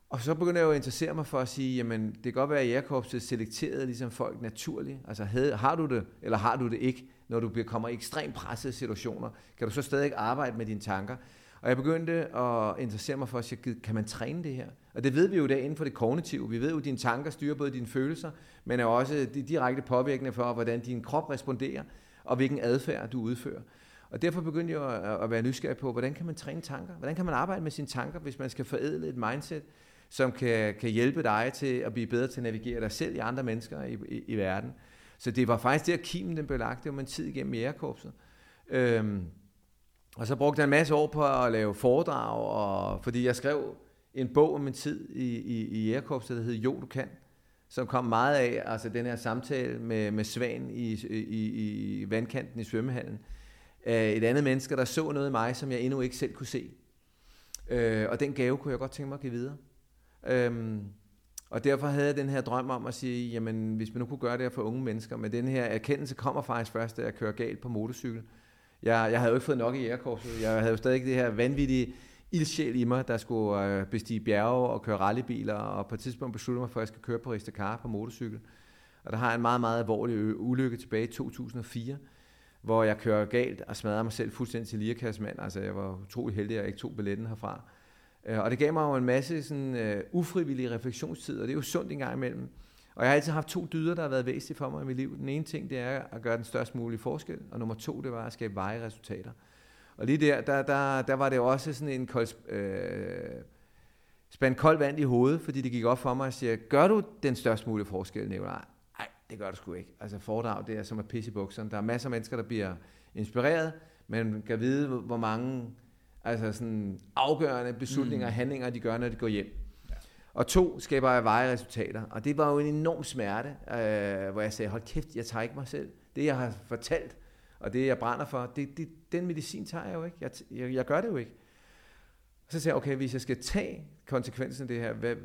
Og så begynder jeg jo at interessere mig for at sige, jamen det kan godt være, at jægerkorpset selekteret ligesom folk naturligt. Altså har du det, eller har du det ikke, når du kommer i ekstremt pressede situationer? Kan du så stadig arbejde med dine tanker? Og jeg begyndte at interessere mig for at sige, kan man træne det her? Og det ved vi jo der inden for det kognitive. Vi ved jo, at dine tanker styrer både dine følelser, men er også de direkte påvirkende for, hvordan din krop responderer, og hvilken adfærd du udfører. Og derfor begyndte jeg at være nysgerrig på, hvordan kan man træne tanker? Hvordan kan man arbejde med sine tanker, hvis man skal forædle et mindset, som kan, kan hjælpe dig til at blive bedre til at navigere dig selv i andre mennesker i, i, i verden. Så det var faktisk det, at kimen den blev lagt. Det var en tid igennem jægerkorpset. Øhm, og så brugte jeg en masse år på at lave foredrag, og, fordi jeg skrev en bog om min tid i, i, i jægerkorpset, der hed Jo, du kan, som kom meget af altså den her samtale med, med Svan i, i, i vandkanten i svømmehallen. Øh, et andet menneske, der så noget i mig, som jeg endnu ikke selv kunne se. Øh, og den gave kunne jeg godt tænke mig at give videre. Øhm, og derfor havde jeg den her drøm om at sige, jamen hvis man nu kunne gøre det her for unge mennesker, men den her erkendelse kommer faktisk først, da jeg kører galt på motorcykel. Jeg, jeg havde jo ikke fået nok i ærekorpset. Jeg havde jo stadig det her vanvittige ildsjæl i mig, der skulle øh, bestige bjerge og køre rallybiler, og på et tidspunkt besluttede mig for, at jeg skal køre på Ristakar på motorcykel. Og der har jeg en meget, meget alvorlig ulykke tilbage i 2004, hvor jeg kører galt og smadrer mig selv fuldstændig til lirakassemand. Altså jeg var utrolig heldig, at jeg ikke tog billetten herfra. Øh, og det gav mig jo en masse sådan, øh, uh, ufrivillig refleksionstid, og det er jo sundt en gang imellem. Og jeg har altid haft to dyder, der har været væsentlige for mig i mit liv. Den ene ting, det er at gøre den størst mulige forskel, og nummer to, det var at skabe veje resultater. Og lige der, der, der, der var det også sådan en kold, øh, spand koldt vand i hovedet, fordi det gik op for mig og siger, gør du den størst mulige forskel, Nicolaj? Det gør du sgu ikke. Altså foredrag, det er som at pisse i bukserne. Der er masser af mennesker, der bliver inspireret, men kan vide, hvor mange altså sådan afgørende beslutninger og mm. handlinger, de gør, når de går hjem. Ja. Og to, skaber jeg veje resultater. Og det var jo en enorm smerte, øh, hvor jeg sagde, hold kæft, jeg tager ikke mig selv. Det, jeg har fortalt, og det, jeg brænder for, det, det, den medicin tager jeg jo ikke. Jeg, jeg, jeg gør det jo ikke. Og så sagde jeg, okay, hvis jeg skal tage konsekvensen af det her, hvad,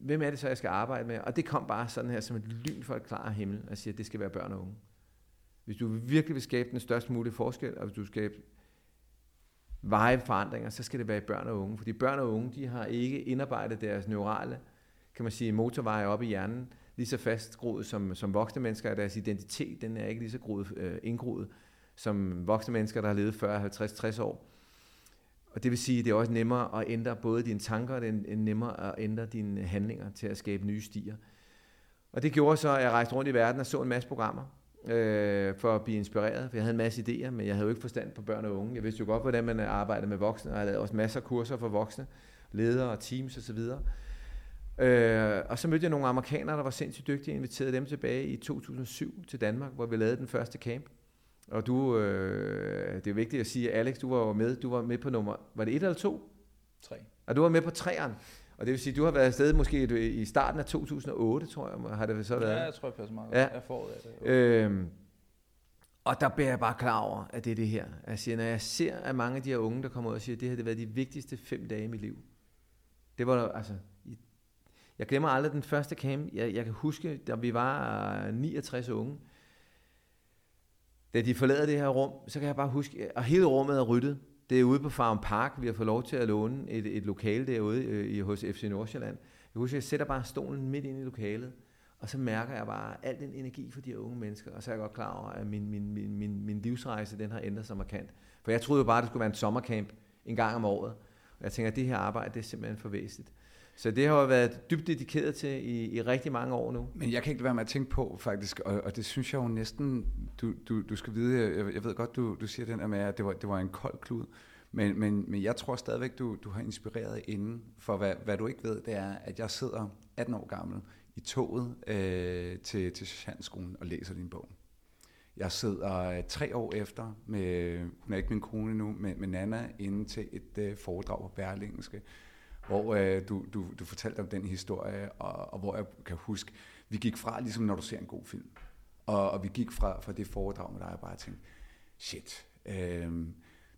hvem er det så, jeg skal arbejde med? Og det kom bare sådan her som et lyn for et klar himmel, og siger, at det skal være børn og unge. Hvis du virkelig vil skabe den størst mulige forskel, og hvis du skal veje forandringer, så skal det være i børn og unge. Fordi børn og unge, de har ikke indarbejdet deres neurale, kan man sige, motorveje op i hjernen, lige så fastgroet som, som voksne mennesker, og deres identitet, den er ikke lige så groet, øh, indgroet som voksne mennesker, der har levet 40, 50, 60 år. Og det vil sige, at det er også nemmere at ændre både dine tanker, og det er nemmere at ændre dine handlinger til at skabe nye stier. Og det gjorde så, at jeg rejste rundt i verden og så en masse programmer øh, for at blive inspireret, for jeg havde en masse idéer, men jeg havde jo ikke forstand på børn og unge. Jeg vidste jo godt, hvordan man arbejder med voksne, og jeg lavede også masser af kurser for voksne, ledere og teams osv. Øh, og så mødte jeg nogle amerikanere, der var sindssygt dygtige, og inviterede dem tilbage i 2007 til Danmark, hvor vi lavede den første camp. Og du, øh, det er vigtigt at sige, Alex, du var jo med, du var med på nummer, var det et eller to? Tre. Og du var med på træerne. Og det vil sige, du har været afsted måske i starten af 2008, tror jeg, har det så været? Ja, jeg tror, jeg passer meget. Ja. Jeg får det. Øhm, Og der bliver jeg bare klar over, at det er det her. Jeg siger, når jeg ser, at mange af de her unge, der kommer ud og siger, at det her det har været de vigtigste fem dage i mit liv. Det var altså, jeg glemmer aldrig den første camp. Jeg, jeg kan huske, da vi var 69 unge, da de forlader det her rum, så kan jeg bare huske, og hele rummet er ryddet. Det er ude på Farm Park. Vi har fået lov til at låne et, et lokale derude øh, i, hos FC Nordsjælland. Jeg husker, jeg sætter bare stolen midt ind i lokalet, og så mærker jeg bare al den energi for de her unge mennesker, og så er jeg godt klar over, at min, min, min, min, min livsrejse, den har ændret sig markant. For jeg troede jo bare, at det skulle være en sommercamp en gang om året. Og jeg tænker, at det her arbejde, det er simpelthen for væsentligt. Så det har jeg været dybt dedikeret til i, i rigtig mange år nu. Men jeg kan ikke lade være med at tænke på, faktisk, og, og det synes jeg jo næsten, du, du, du skal vide, jeg, jeg ved godt, du, du siger den der med, at det var, det var en kold klud, men, men, men jeg tror stadigvæk, du, du har inspireret inden, for hvad, hvad du ikke ved, det er, at jeg sidder 18 år gammel i toget øh, til, til sergeantskolen og læser din bog. Jeg sidder øh, tre år efter, med, hun er ikke min kone nu, med, med Nana, inde til et øh, foredrag på Berlingske, hvor øh, du, du, du fortalte om den historie, og, og hvor jeg kan huske, vi gik fra, ligesom når du ser en god film, og, og vi gik fra, fra det foredrag med dig og bare tænkte, shit, øh,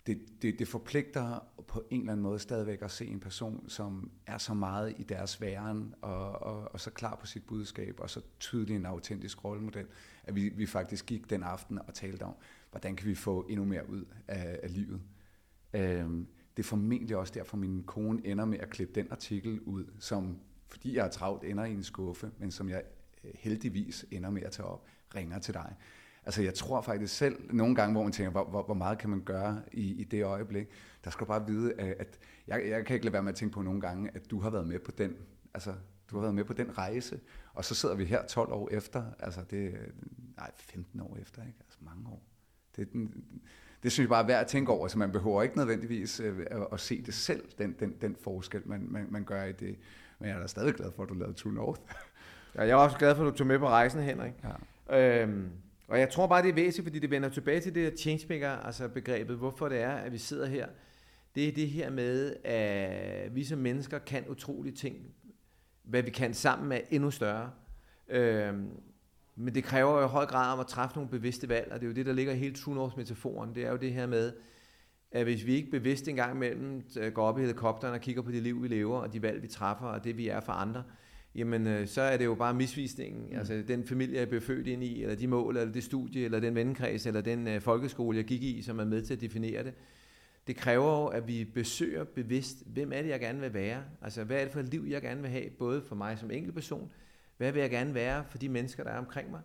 det, det, det forpligter på en eller anden måde stadigvæk at se en person, som er så meget i deres væren, og, og, og så klar på sit budskab, og så tydelig en autentisk rollemodel, at vi, vi faktisk gik den aften og talte om, hvordan kan vi få endnu mere ud af, af livet. Øh, det er formentlig også derfor, min kone ender med at klippe den artikel ud, som, fordi jeg er travlt, ender i en skuffe, men som jeg øh, heldigvis ender med at tage op, ringer til dig. Altså jeg tror faktisk selv, nogle gange, hvor man tænker, hvor, hvor, hvor meget kan man gøre i, i det øjeblik, der skal du bare vide, at, at jeg, jeg kan ikke lade være med at tænke på nogle gange, at du har været med på den, altså du har været med på den rejse, og så sidder vi her 12 år efter, altså det, nej, 15 år efter, ikke? altså mange år. Det, den, det synes jeg bare er værd at tænke over, så man behøver ikke nødvendigvis øh, at se det selv, den, den, den forskel, man, man, man gør i det. Men jeg er da stadig glad for, at du lavede True North. ja, jeg er også glad for, at du tog med på rejsen, Henrik. Ja. Øhm, og jeg tror bare, det er væsentligt, fordi det vender tilbage til det her changemaker, altså begrebet, hvorfor det er, at vi sidder her. Det er det her med, at vi som mennesker kan utrolige ting. Hvad vi kan sammen er endnu større. Øhm, men det kræver jo i høj grad om at træffe nogle bevidste valg, og det er jo det, der ligger helt metaforen. Det er jo det her med, at hvis vi ikke bevidst engang imellem øh, går op i helikopteren og kigger på det liv, vi lever, og de valg, vi træffer, og det, vi er for andre, jamen øh, så er det jo bare misvisningen. Mm. Altså den familie, jeg blev født ind i, eller de mål, eller det studie, eller den vennekreds, eller den øh, folkeskole, jeg gik i, som er med til at definere det. Det kræver jo, at vi besøger bevidst, hvem er det, jeg gerne vil være? Altså hvad er det for et liv, jeg gerne vil have, både for mig som enkeltperson, hvad vil jeg gerne være for de mennesker, der er omkring mig?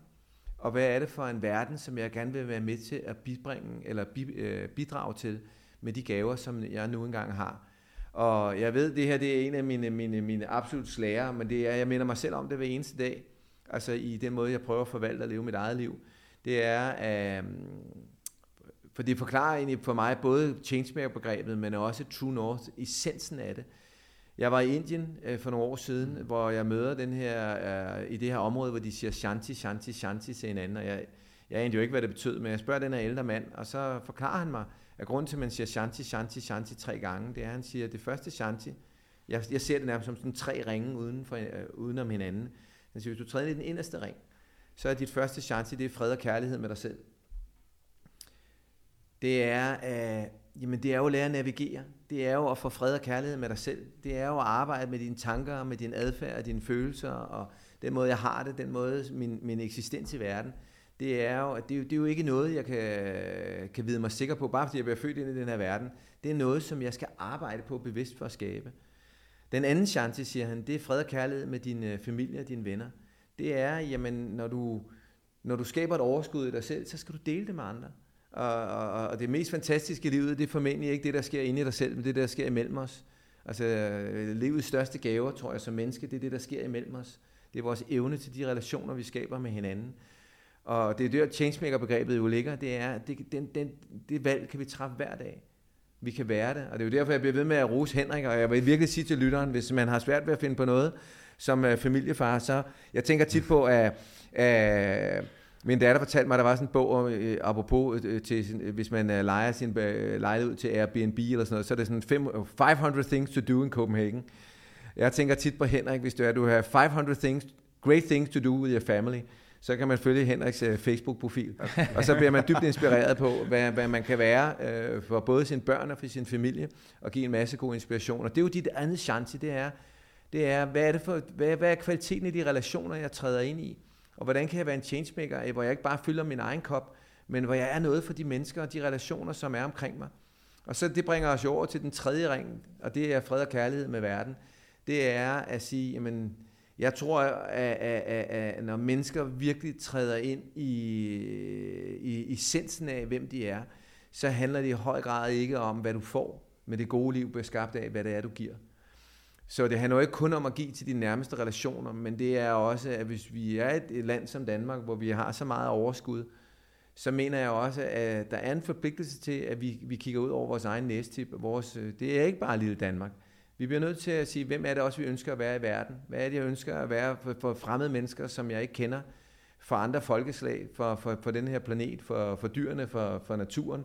Og hvad er det for en verden, som jeg gerne vil være med til at bibringe, eller øh, bidrage til med de gaver, som jeg nu engang har? Og jeg ved, det her det er en af mine, mine, mine absolut slager, men det er, jeg minder mig selv om det hver eneste dag. Altså i den måde, jeg prøver at forvalte og leve mit eget liv. Det er, at, for det forklarer egentlig for mig både changemaker-begrebet, men også True North, essensen af det. Jeg var i Indien øh, for nogle år siden, mm. hvor jeg møder den her, øh, i det her område, hvor de siger shanti, shanti, shanti til hinanden, og jeg, jeg anede jo ikke, hvad det betød, men jeg spørger den her ældre mand, og så forklarer han mig, at grunden til, at man siger shanti, shanti, shanti tre gange, det er, at han siger, at det første shanti, jeg, jeg ser det nærmest som sådan tre ringe uden, for, øh, uden om hinanden. Han siger, hvis du træder i den inderste ring, så er dit første shanti, det er fred og kærlighed med dig selv. Det er, øh, jamen det er jo at lære at navigere. Det er jo at få fred og kærlighed med dig selv. Det er jo at arbejde med dine tanker, med din adfærd, dine følelser, og den måde, jeg har det, den måde, min, min eksistens i verden. Det er, jo, det, er jo, det er jo ikke noget, jeg kan, kan vide mig sikker på, bare fordi jeg bliver født ind i den her verden. Det er noget, som jeg skal arbejde på bevidst for at skabe. Den anden chance, siger han, det er fred og kærlighed med din øh, familie og dine venner. Det er, jamen, når du, når du skaber et overskud i dig selv, så skal du dele det med andre. Og, og, og det mest fantastiske i livet, det er formentlig ikke det, der sker inde i dig selv, men det, der sker imellem os. Altså, øh, livets største gaver, tror jeg, som menneske, det er det, der sker imellem os. Det er vores evne til de relationer, vi skaber med hinanden. Og det er der, changemaker-begrebet jo ligger, det er, det, den, den, det valg kan vi træffe hver dag. Vi kan være det, og det er jo derfor, jeg bliver ved med at rose Henrik, og jeg vil virkelig sige til lytteren, hvis man har svært ved at finde på noget som øh, familiefar, så jeg tænker tit på, at, at min datter fortalte mig, at der var sådan en bog, øh, apropos, øh, til, øh, hvis man øh, leger sin øh, lejlighed ud til Airbnb eller sådan noget, så er det sådan fem, 500 things to do in Copenhagen. Jeg tænker tit på Henrik, hvis du er, du har 500 things, great things to do with your family, så kan man følge Henriks øh, Facebook-profil. Og så bliver man dybt inspireret på, hvad, hvad man kan være øh, for både sine børn og for sin familie, og give en masse god inspiration. Og det er jo dit andet chance, det er, det er, hvad er, det for, hvad, hvad er kvaliteten i de relationer, jeg træder ind i? Og hvordan kan jeg være en changemaker, hvor jeg ikke bare fylder min egen kop, men hvor jeg er noget for de mennesker og de relationer, som er omkring mig. Og så det bringer os jo over til den tredje ring, og det er fred og kærlighed med verden. Det er at sige, jamen, jeg tror, at, at, at, at når mennesker virkelig træder ind i, i i essensen af, hvem de er, så handler det i høj grad ikke om, hvad du får, men det gode liv bliver skabt af, hvad det er, du giver. Så det handler jo ikke kun om at give til de nærmeste relationer, men det er også, at hvis vi er et, land som Danmark, hvor vi har så meget overskud, så mener jeg også, at der er en forpligtelse til, at vi, vi kigger ud over vores egen næstip. Vores, øh, det er ikke bare lille Danmark. Vi bliver nødt til at sige, hvem er det også, vi ønsker at være i verden? Hvad er det, jeg ønsker at være for, for fremmede mennesker, som jeg ikke kender? For andre folkeslag, for, for, for den her planet, for, for dyrene, for, for naturen.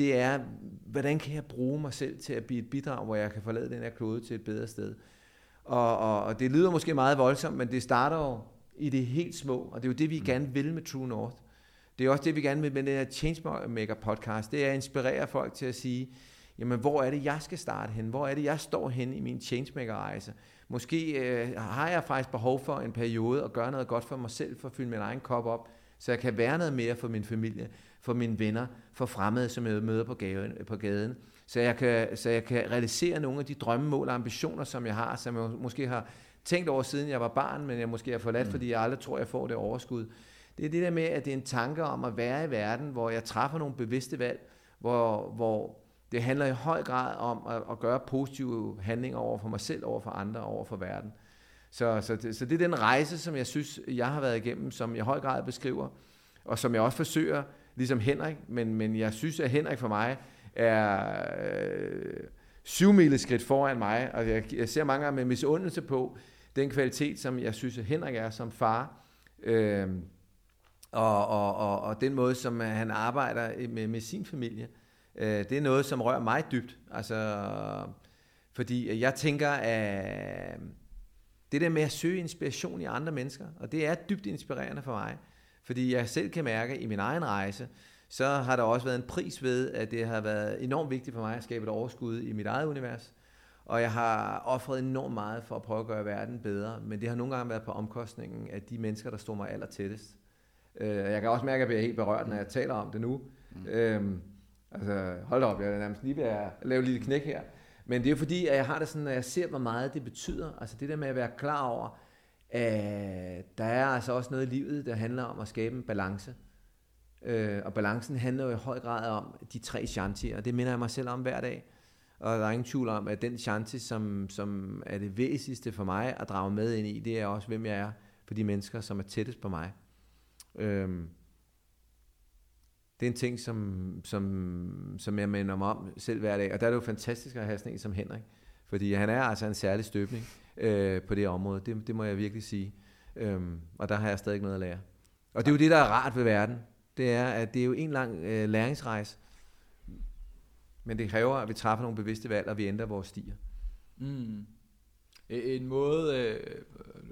Det er, hvordan kan jeg bruge mig selv til at blive et bidrag, hvor jeg kan forlade den her klode til et bedre sted? Og, og, og det lyder måske meget voldsomt, men det starter jo i det helt små, og det er jo det, vi mm. gerne vil med True North. Det er også det, vi gerne vil med den her Changemaker podcast. Det er at inspirere folk til at sige, jamen hvor er det, jeg skal starte hen? Hvor er det, jeg står hen i min Changemaker-rejse? Måske øh, har jeg faktisk behov for en periode at gøre noget godt for mig selv, for at fylde min egen kop op, så jeg kan være noget mere for min familie, for mine venner, for fremmede, som jeg møder på gaden. På gaden. Så, jeg kan, så jeg kan realisere nogle af de drømme, mål og ambitioner, som jeg har, som jeg måske har tænkt over, siden jeg var barn, men jeg måske har forladt, mm. fordi jeg aldrig tror, jeg får det overskud. Det er det der med, at det er en tanke om at være i verden, hvor jeg træffer nogle bevidste valg, hvor, hvor det handler i høj grad om at, at gøre positive handlinger over for mig selv, over for andre, over for verden. Så, så, det, så det er den rejse, som jeg synes, jeg har været igennem, som jeg i høj grad beskriver, og som jeg også forsøger, ligesom Henrik, men, men jeg synes, at Henrik for mig er øh, syv skridt foran mig, og jeg, jeg ser mange gange med misundelse på den kvalitet, som jeg synes, at Henrik er som far. Øh, og, og, og, og den måde, som øh, han arbejder med, med sin familie, øh, det er noget, som rører mig dybt. Altså, fordi jeg tænker, at det der med at søge inspiration i andre mennesker, og det er dybt inspirerende for mig, fordi jeg selv kan mærke i min egen rejse, så har der også været en pris ved, at det har været enormt vigtigt for mig at skabe et overskud i mit eget univers. Og jeg har offret enormt meget for at prøve at gøre verden bedre, men det har nogle gange været på omkostningen af de mennesker, der stod mig aller tættest. Øh, jeg kan også mærke, at jeg bliver helt berørt, når jeg taler om det nu. Mm. Øhm, altså, hold op, jeg er nærmest lige ved at lave et lille knæk her. Men det er jo fordi, at jeg har det sådan, at jeg ser, hvor meget det betyder. Altså det der med at være klar over, Øh, der er altså også noget i livet, der handler om at skabe en balance. Øh, og balancen handler jo i høj grad om de tre chantier, og det minder jeg mig selv om hver dag. Og der er ingen tvivl om, at den chance, som, som er det væsentligste for mig at drage med ind i, det er også, hvem jeg er for de mennesker, som er tættest på mig. Øhm, det er en ting, som, som, som jeg minder mig om selv hver dag. Og der er det jo fantastisk at have sådan en som Henrik. Fordi han er altså en særlig støbning øh, på det område. Det, det må jeg virkelig sige. Øhm, og der har jeg stadig noget at lære. Og det er jo det, der er rart ved verden. Det er, at det er jo en lang øh, læringsrejse. Men det kræver, at vi træffer nogle bevidste valg, og vi ændrer vores stier. Mm. E, en måde, øh,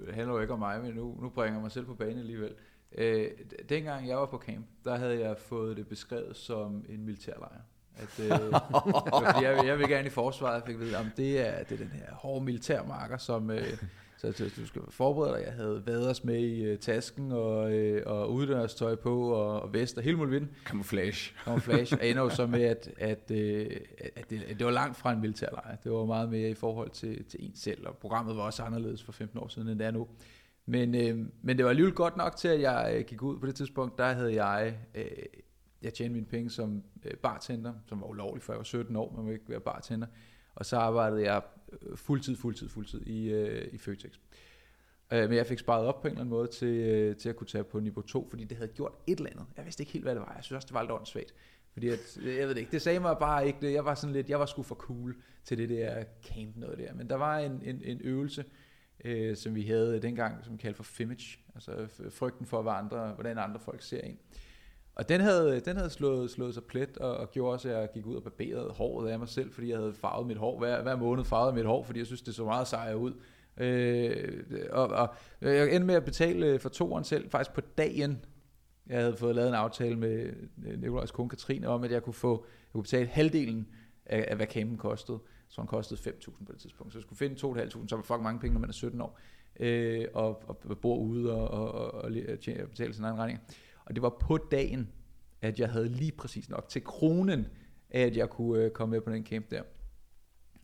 det handler jo ikke om mig, men nu, nu bringer jeg mig selv på banen alligevel. Øh, dengang jeg var på camp, der havde jeg fået det beskrevet som en militærlejr. At, øh, jeg, jeg vil gerne i forsvaret, fik vide, om det er, det er den her hårde militærmarker, som, øh, så, så du skal forberede dig. Jeg havde vaders med i uh, tasken, og, øh, og uddørstøj på, og, og vest, og hele muligheden. Camouflage. Camouflage. Og ender jo så med, at, at, øh, at, det, at det var langt fra en militærlejr. Det var meget mere i forhold til, til en selv, og programmet var også anderledes for 15 år siden, end det er nu. Men, øh, men det var alligevel godt nok til, at jeg øh, gik ud på det tidspunkt. Der havde jeg, øh, jeg tjente mine penge som øh, bartender, som var ulovligt, for jeg var 17 år, man må ikke være bartender. Og så arbejdede jeg øh, fuldtid, fuldtid, fuldtid i, øh, i Føtex. Øh, men jeg fik sparet op på en eller anden måde til, øh, til at kunne tage på niveau 2, fordi det havde gjort et eller andet. Jeg vidste ikke helt, hvad det var. Jeg synes også, det var lidt åndssvagt. Fordi at, øh, jeg ved det ikke, det sagde mig bare ikke, jeg var sådan lidt, jeg var sgu for cool til det der camp noget der. Men der var en, en, en øvelse, øh, som vi havde dengang, som vi kaldte for Fimage, altså frygten for, hvad andre, hvordan andre folk ser en. Og den havde, den havde slået, slået sig plet, og, og gjorde også, at jeg gik ud og barberede håret af mig selv, fordi jeg havde farvet mit hår. Hver, hver måned farvede mit hår, fordi jeg synes, det så meget sejere ud. Øh, og, og jeg endte med at betale øh, for toeren selv, faktisk på dagen. Jeg havde fået lavet en aftale med øh, Nikolajs kone Katrine om, at jeg kunne få jeg kunne betale halvdelen af, af hvad campen kostede. Så han kostede 5.000 på det tidspunkt. Så jeg skulle finde 2.500, så var fucking mange penge, når man er 17 år. Øh, og, og bor ude og, og, og, og betale sin egen regning. Og det var på dagen, at jeg havde lige præcis nok til kronen, at jeg kunne øh, komme med på den camp der.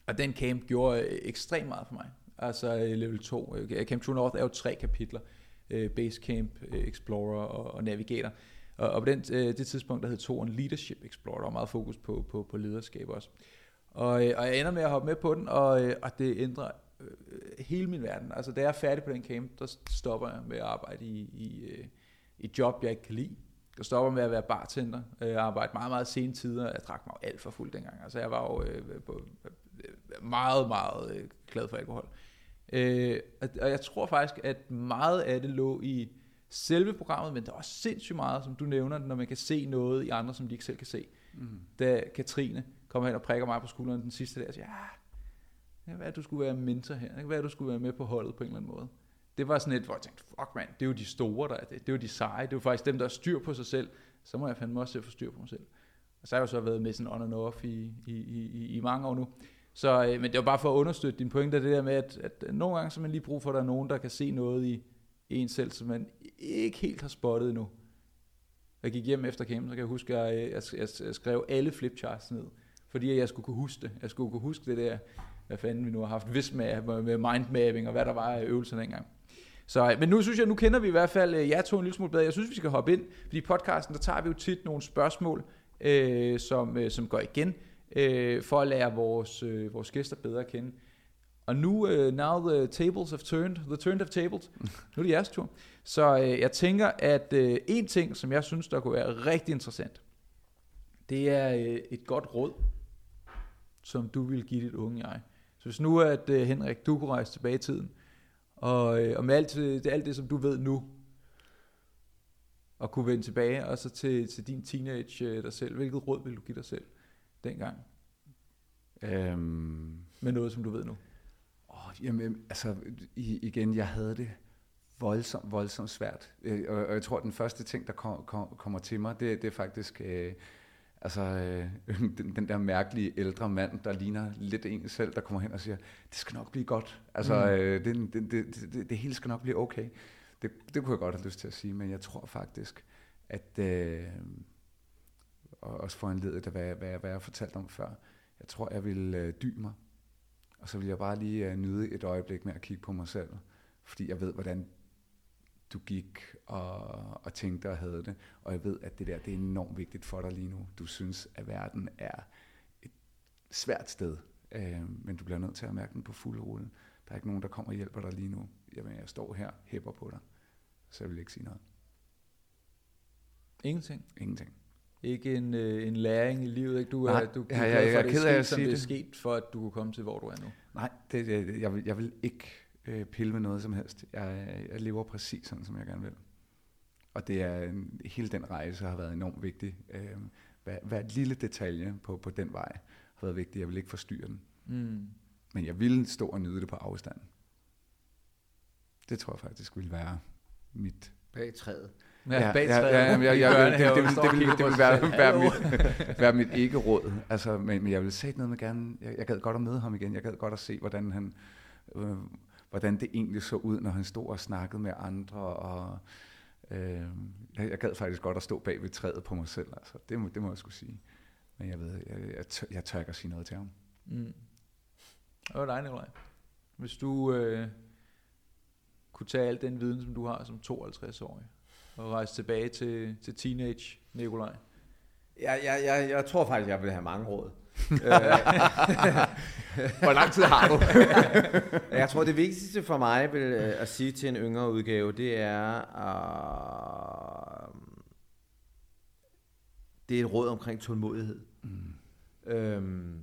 Og den camp gjorde øh, ekstremt meget for mig. Altså øh, level 2. Øh, camp True North er jo tre kapitler. Øh, base Camp, øh, Explorer og, og Navigator. Og, og på den, det tidspunkt, der hed toren Leadership Explorer. Der var meget fokus på, på, på lederskab også. Og, og jeg ender med at hoppe med på den, og, og det ændrer øh, hele min verden. Altså da jeg er færdig på den camp, der stopper jeg med at arbejde i, i, i et job, jeg ikke kan lide. Jeg stopper med at være bartender. Jeg arbejde meget, meget sene tider. Jeg drak mig alt for fuld dengang. Altså jeg var jo øh, på, meget, meget øh, glad for alkohol. Øh, og jeg tror faktisk, at meget af det lå i selve programmet, men der er også sindssygt meget, som du nævner, når man kan se noget i andre, som de ikke selv kan se. Mm. Da Katrine kommer hen og prikker mig på skulderen den sidste dag, og siger, ja, det kan du skulle være mentor her. Det kan være, du skulle være med på holdet på en eller anden måde. Det var sådan et, hvor jeg tænkte, fuck man, det er jo de store, der er det. Det er jo de seje. Det er jo faktisk dem, der har styr på sig selv. Så må jeg fandme også få styr på mig selv. Og så har jeg jo så været med sådan on and off i, i, i, i mange år nu. Så, øh, men det var bare for at understøtte din pointe, det der med, at, at øh, nogle gange så man lige brug for, at der er nogen, der kan se noget i en selv, som man ikke helt har spottet endnu. Jeg gik hjem efter campen, så kan jeg huske, at jeg, jeg, jeg skrev alle flipcharts ned, fordi jeg skulle kunne huske det. Jeg skulle kunne huske det der, hvad fanden vi nu har haft, vis med, med mindmapping og hvad der var af øvelser dengang. Så, øh, men nu synes jeg, nu kender vi i hvert fald øh, jer to en lille smule bedre. Jeg synes, vi skal hoppe ind, fordi i podcasten, der tager vi jo tit nogle spørgsmål, øh, som, øh, som går igen øh, for at lære vores, øh, vores gæster bedre at kende. Og nu, uh, now the tables have turned, the turned of tables, nu er det jeres tur. Så uh, jeg tænker, at uh, en ting, som jeg synes, der kunne være rigtig interessant, det er uh, et godt råd, som du vil give dit unge jeg. Så hvis nu, at uh, Henrik, du kunne rejse tilbage i tiden, og, uh, og med alt det, alt det, som du ved nu, og kunne vende tilbage, og så til, til din teenage uh, dig selv, hvilket råd vil du give dig selv? dengang? Øhm, med noget, som du ved nu? Åh, jamen, altså, igen, jeg havde det voldsomt, voldsomt svært. Øh, og, og jeg tror, at den første ting, der kom, kom, kommer til mig, det, det er faktisk... Øh, altså øh, den, den der mærkelige ældre mand, der ligner lidt en selv, der kommer hen og siger, det skal nok blive godt. Altså, mm. øh, det, det, det, det, det hele skal nok blive okay. Det, det kunne jeg godt have lyst til at sige, men jeg tror faktisk, at øh, og også foranledet af, hvad, hvad, hvad jeg har fortalt om før. Jeg tror, jeg vil øh, dy mig, og så vil jeg bare lige øh, nyde et øjeblik med at kigge på mig selv, fordi jeg ved, hvordan du gik og, og tænkte og havde det, og jeg ved, at det der det er enormt vigtigt for dig lige nu. Du synes, at verden er et svært sted, øh, men du bliver nødt til at mærke den på fuld rulle. Der er ikke nogen, der kommer og hjælper dig lige nu. Jamen, jeg står her, hæpper på dig, så jeg vil ikke sige noget. Ingenting? Ingenting ikke en, øh, en læring i livet. Ikke? Du, Nej, er, du, ja, ja, jeg, jeg er ked af at sige det. det er sket, for at du kunne komme til, hvor du er nu. Nej, det, jeg, jeg, vil, jeg vil ikke øh, pille med noget som helst. Jeg, jeg lever præcis sådan, som jeg gerne vil. Og det er en, hele den rejse har været enormt vigtig. Øh, hver, hver lille detalje på, på den vej har været vigtig. Jeg vil ikke forstyrre den. Mm. Men jeg vil stå og nyde det på afstand. Det tror jeg faktisk vil være mit... Bag træet. Ja, bag ja, ja, ja, ja, ja, det, det, det, det, vil, det vil være, være, mit, være mit ikke-råd. Altså, men, men jeg vil sige noget med gerne, jeg, jeg gad godt at møde ham igen, jeg gad godt at se, hvordan han, øh, hvordan det egentlig så ud, når han stod og snakkede med andre, og øh, jeg, jeg gad faktisk godt at stå bag ved træet på mig selv, altså, det, må, det må jeg skulle sige. Men jeg ved, jeg, jeg, tør, jeg tør ikke at sige noget til ham. Mm. Det var dig, Nikolaj. Hvis du øh, kunne tage al den viden, som du har som 52-årig, og rejse tilbage til, til teenage Nikolaj? Jeg, jeg, jeg, jeg tror faktisk, jeg vil have mange råd. Hvor lang tid har du? jeg tror, det vigtigste for mig vil, øh, at sige til en yngre udgave, det er, uh, det er et råd omkring tålmodighed. Mm. Øhm,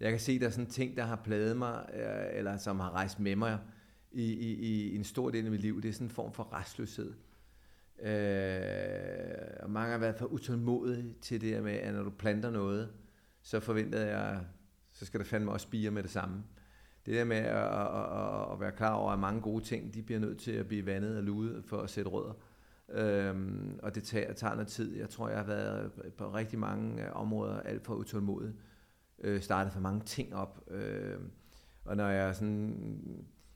jeg kan se, der er sådan ting, der har pladet mig, øh, eller som har rejst med mig i, i, i en stor del af mit liv. Det er sådan en form for restløshed. Øh, og mange har været for utålmodige til det med, at når du planter noget, så forventede jeg, så skal der fandme også spire med det samme. det der med at, at, at være klar over, at mange gode ting, de bliver nødt til at blive vandet og luet for at sætte rødder. Øhm, og det tager, tager noget tid. Jeg tror, jeg har været på rigtig mange øh, områder alt for utålmodig. Øh, startet for mange ting op. Øh, og når jeg sådan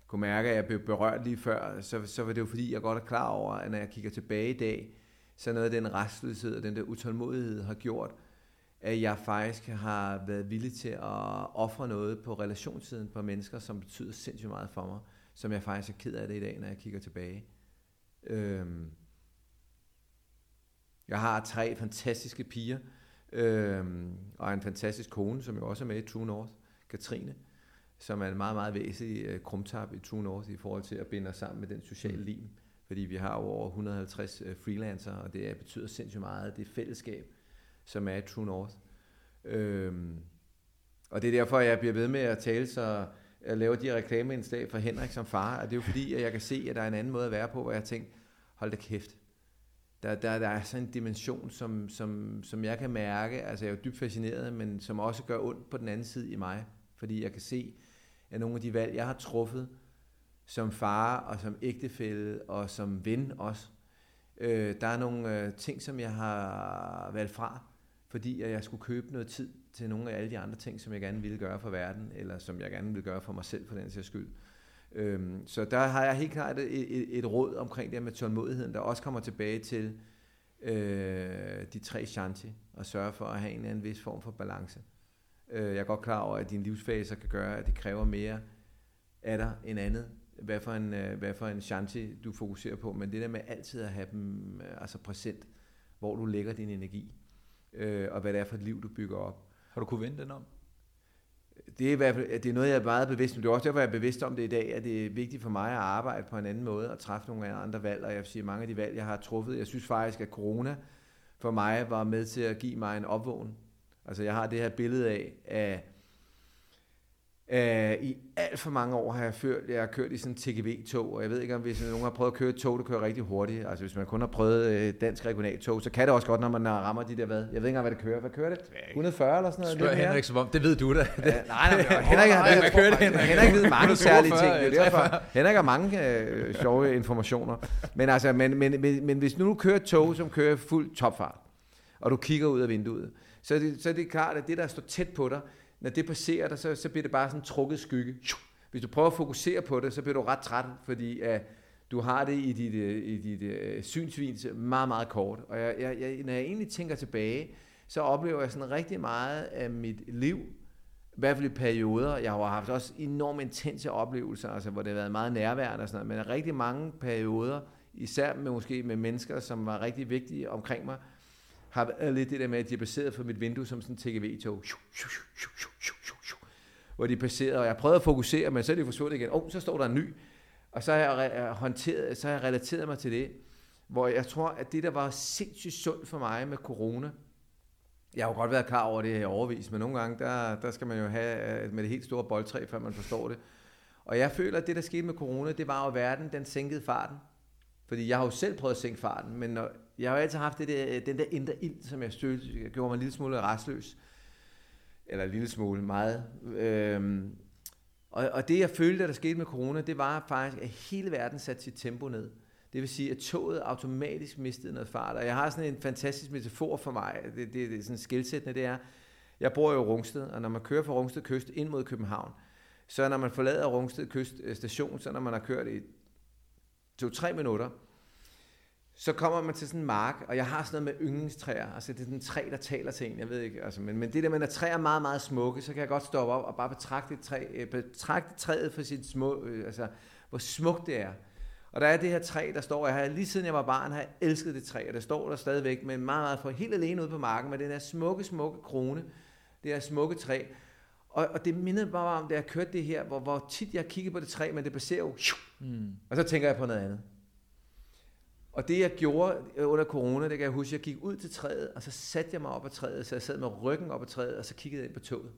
kunne mærke, at jeg blev berørt lige før, så, så var det jo fordi, jeg godt er klar over, at når jeg kigger tilbage i dag, så noget af den restløshed og den der utålmodighed har gjort, at jeg faktisk har været villig til at ofre noget på relationssiden på mennesker, som betyder sindssygt meget for mig, som jeg faktisk er ked af det i dag, når jeg kigger tilbage. Øhm, jeg har tre fantastiske piger, øhm, og en fantastisk kone, som jo også er med i True North, Katrine, som er en meget, meget væsentlig øh, krumtap i True North i forhold til at binde os sammen med den sociale mm. lim. Fordi vi har over 150 øh, freelancer, og det betyder sindssygt meget, det fællesskab, som er True North. Øhm, og det er derfor, jeg bliver ved med at tale så jeg laver de reklameindslag for Henrik som far, og det er jo fordi, at jeg kan se, at der er en anden måde at være på, hvor jeg tænker, hold da kæft, der, der, der er sådan en dimension, som, som, som jeg kan mærke, altså jeg er jo dybt fascineret, men som også gør ondt på den anden side i mig, fordi jeg kan se, at nogle af de valg, jeg har truffet, som far og som ægtefælle og som ven også, øh, der er nogle øh, ting, som jeg har valgt fra, fordi at jeg skulle købe noget tid til nogle af alle de andre ting, som jeg gerne ville gøre for verden, eller som jeg gerne vil gøre for mig selv for den sags skyld. Øhm, så der har jeg helt klart et, et, et råd omkring det med tålmodigheden, der også kommer tilbage til øh, de tre shanti, og sørge for at have en, en vis form for balance. Øh, jeg er godt klar over, at dine livsfaser kan gøre, at det kræver mere af dig end andet, hvad for en, øh, hvad for en shanti du fokuserer på, men det der med altid at have dem øh, altså præsent, hvor du lægger din energi, øh, og hvad det er for et liv, du bygger op. Har du kunne vende den om? Det er, i hvert fald, det er noget, jeg er meget bevidst om. Det er også derfor, jeg er bevidst om det i dag, at det er vigtigt for mig at arbejde på en anden måde og træffe nogle andre valg. Og jeg vil sige, mange af de valg, jeg har truffet, jeg synes faktisk, at corona for mig var med til at give mig en opvågning. Altså jeg har det her billede af, at Uh, I alt for mange år har jeg, ført, jeg har kørt i sådan en TGV-tog, og jeg ved ikke, om hvis nogen har prøvet at køre et tog, der kører rigtig hurtigt. Altså hvis man kun har prøvet uh, dansk regionaltog, så kan det også godt, når man rammer de der, hvad? Jeg ved ikke engang, hvad det kører. Hvad kører det? 140 eller sådan noget? Spørg Henrik som om, det ved du da. Ja, nej, nej, nej, Henrik, har, hvad kører det, Henrik? Henrik ved mange særlige ting. Det er derfor, Henrik har mange uh, sjove informationer. Men, altså, men, men, men, men hvis nu du kører et tog, som kører fuld topfart, og du kigger ud af vinduet, så er det, så er det klart, at det, der står tæt på dig, når det passerer dig, så, så bliver det bare sådan en trukket skygge. Hvis du prøver at fokusere på det, så bliver du ret træt, fordi uh, du har det i dit, uh, i dit øh, uh, synsvin meget, meget kort. Og jeg, jeg, jeg, når jeg egentlig tænker tilbage, så oplever jeg sådan rigtig meget af mit liv, i hvert fald i perioder. Jeg har haft også enormt intense oplevelser, altså, hvor det har været meget nærværende og sådan noget, men rigtig mange perioder, især med, måske med mennesker, som var rigtig vigtige omkring mig, har været lidt det der med, at de er baseret for mit vindue som sådan en TGV-tog. Hvor de passerede, og jeg prøvede at fokusere, men så er de forsvundet igen. Åh, oh, så står der en ny. Og så har jeg, håndteret, så har jeg relateret mig til det, hvor jeg tror, at det, der var sindssygt sundt for mig med corona, jeg har jo godt været klar over det her overvis, men nogle gange, der, der skal man jo have øh, med det helt store boldtræ, før man forstår det. Og jeg føler, at det, der skete med corona, det var jo, at verden den sænkede farten. Fordi jeg har jo selv prøvet at sænke farten, men når, jeg har jo altid haft det der, øh, den der indre ild, som jeg støtte, jeg gjorde mig en lille smule restløs. Eller en lille smule, meget. Øhm, og, og det jeg følte, der skete med corona, det var faktisk, at hele verden satte sit tempo ned. Det vil sige, at toget automatisk mistede noget fart. Og jeg har sådan en fantastisk metafor for mig, det, det, det er sådan skilsættende, det er, jeg bor jo i Rungsted, og når man kører fra Rungsted Kyst ind mod København, så når man forlader Rungsted Kyst øh, station, så når man har kørt i to-tre minutter, så kommer man til sådan en mark, og jeg har sådan noget med yndlingstræer, altså det er sådan en træ, der taler til en, jeg ved ikke, altså, men, men det der med, at træer er meget, meget smukke, så kan jeg godt stoppe op og bare betragte, et træ, øh, betragte træet for sit små, øh, altså hvor smukt det er. Og der er det her træ, der står, jeg har lige siden jeg var barn, har jeg elsket det træ, og det står der stadigvæk, men meget, meget for helt alene ude på marken, med den her smukke, smukke krone, det her smukke træ. Og, og det mindede bare om, da jeg kørte det her, hvor, hvor tit jeg kiggede på det træ, men det passerer jo, mm. og så tænker jeg på noget andet. Og det jeg gjorde øh, under corona, det kan jeg huske, jeg gik ud til træet, og så satte jeg mig op ad træet, så jeg sad med ryggen op ad træet, og så kiggede jeg ind på toget.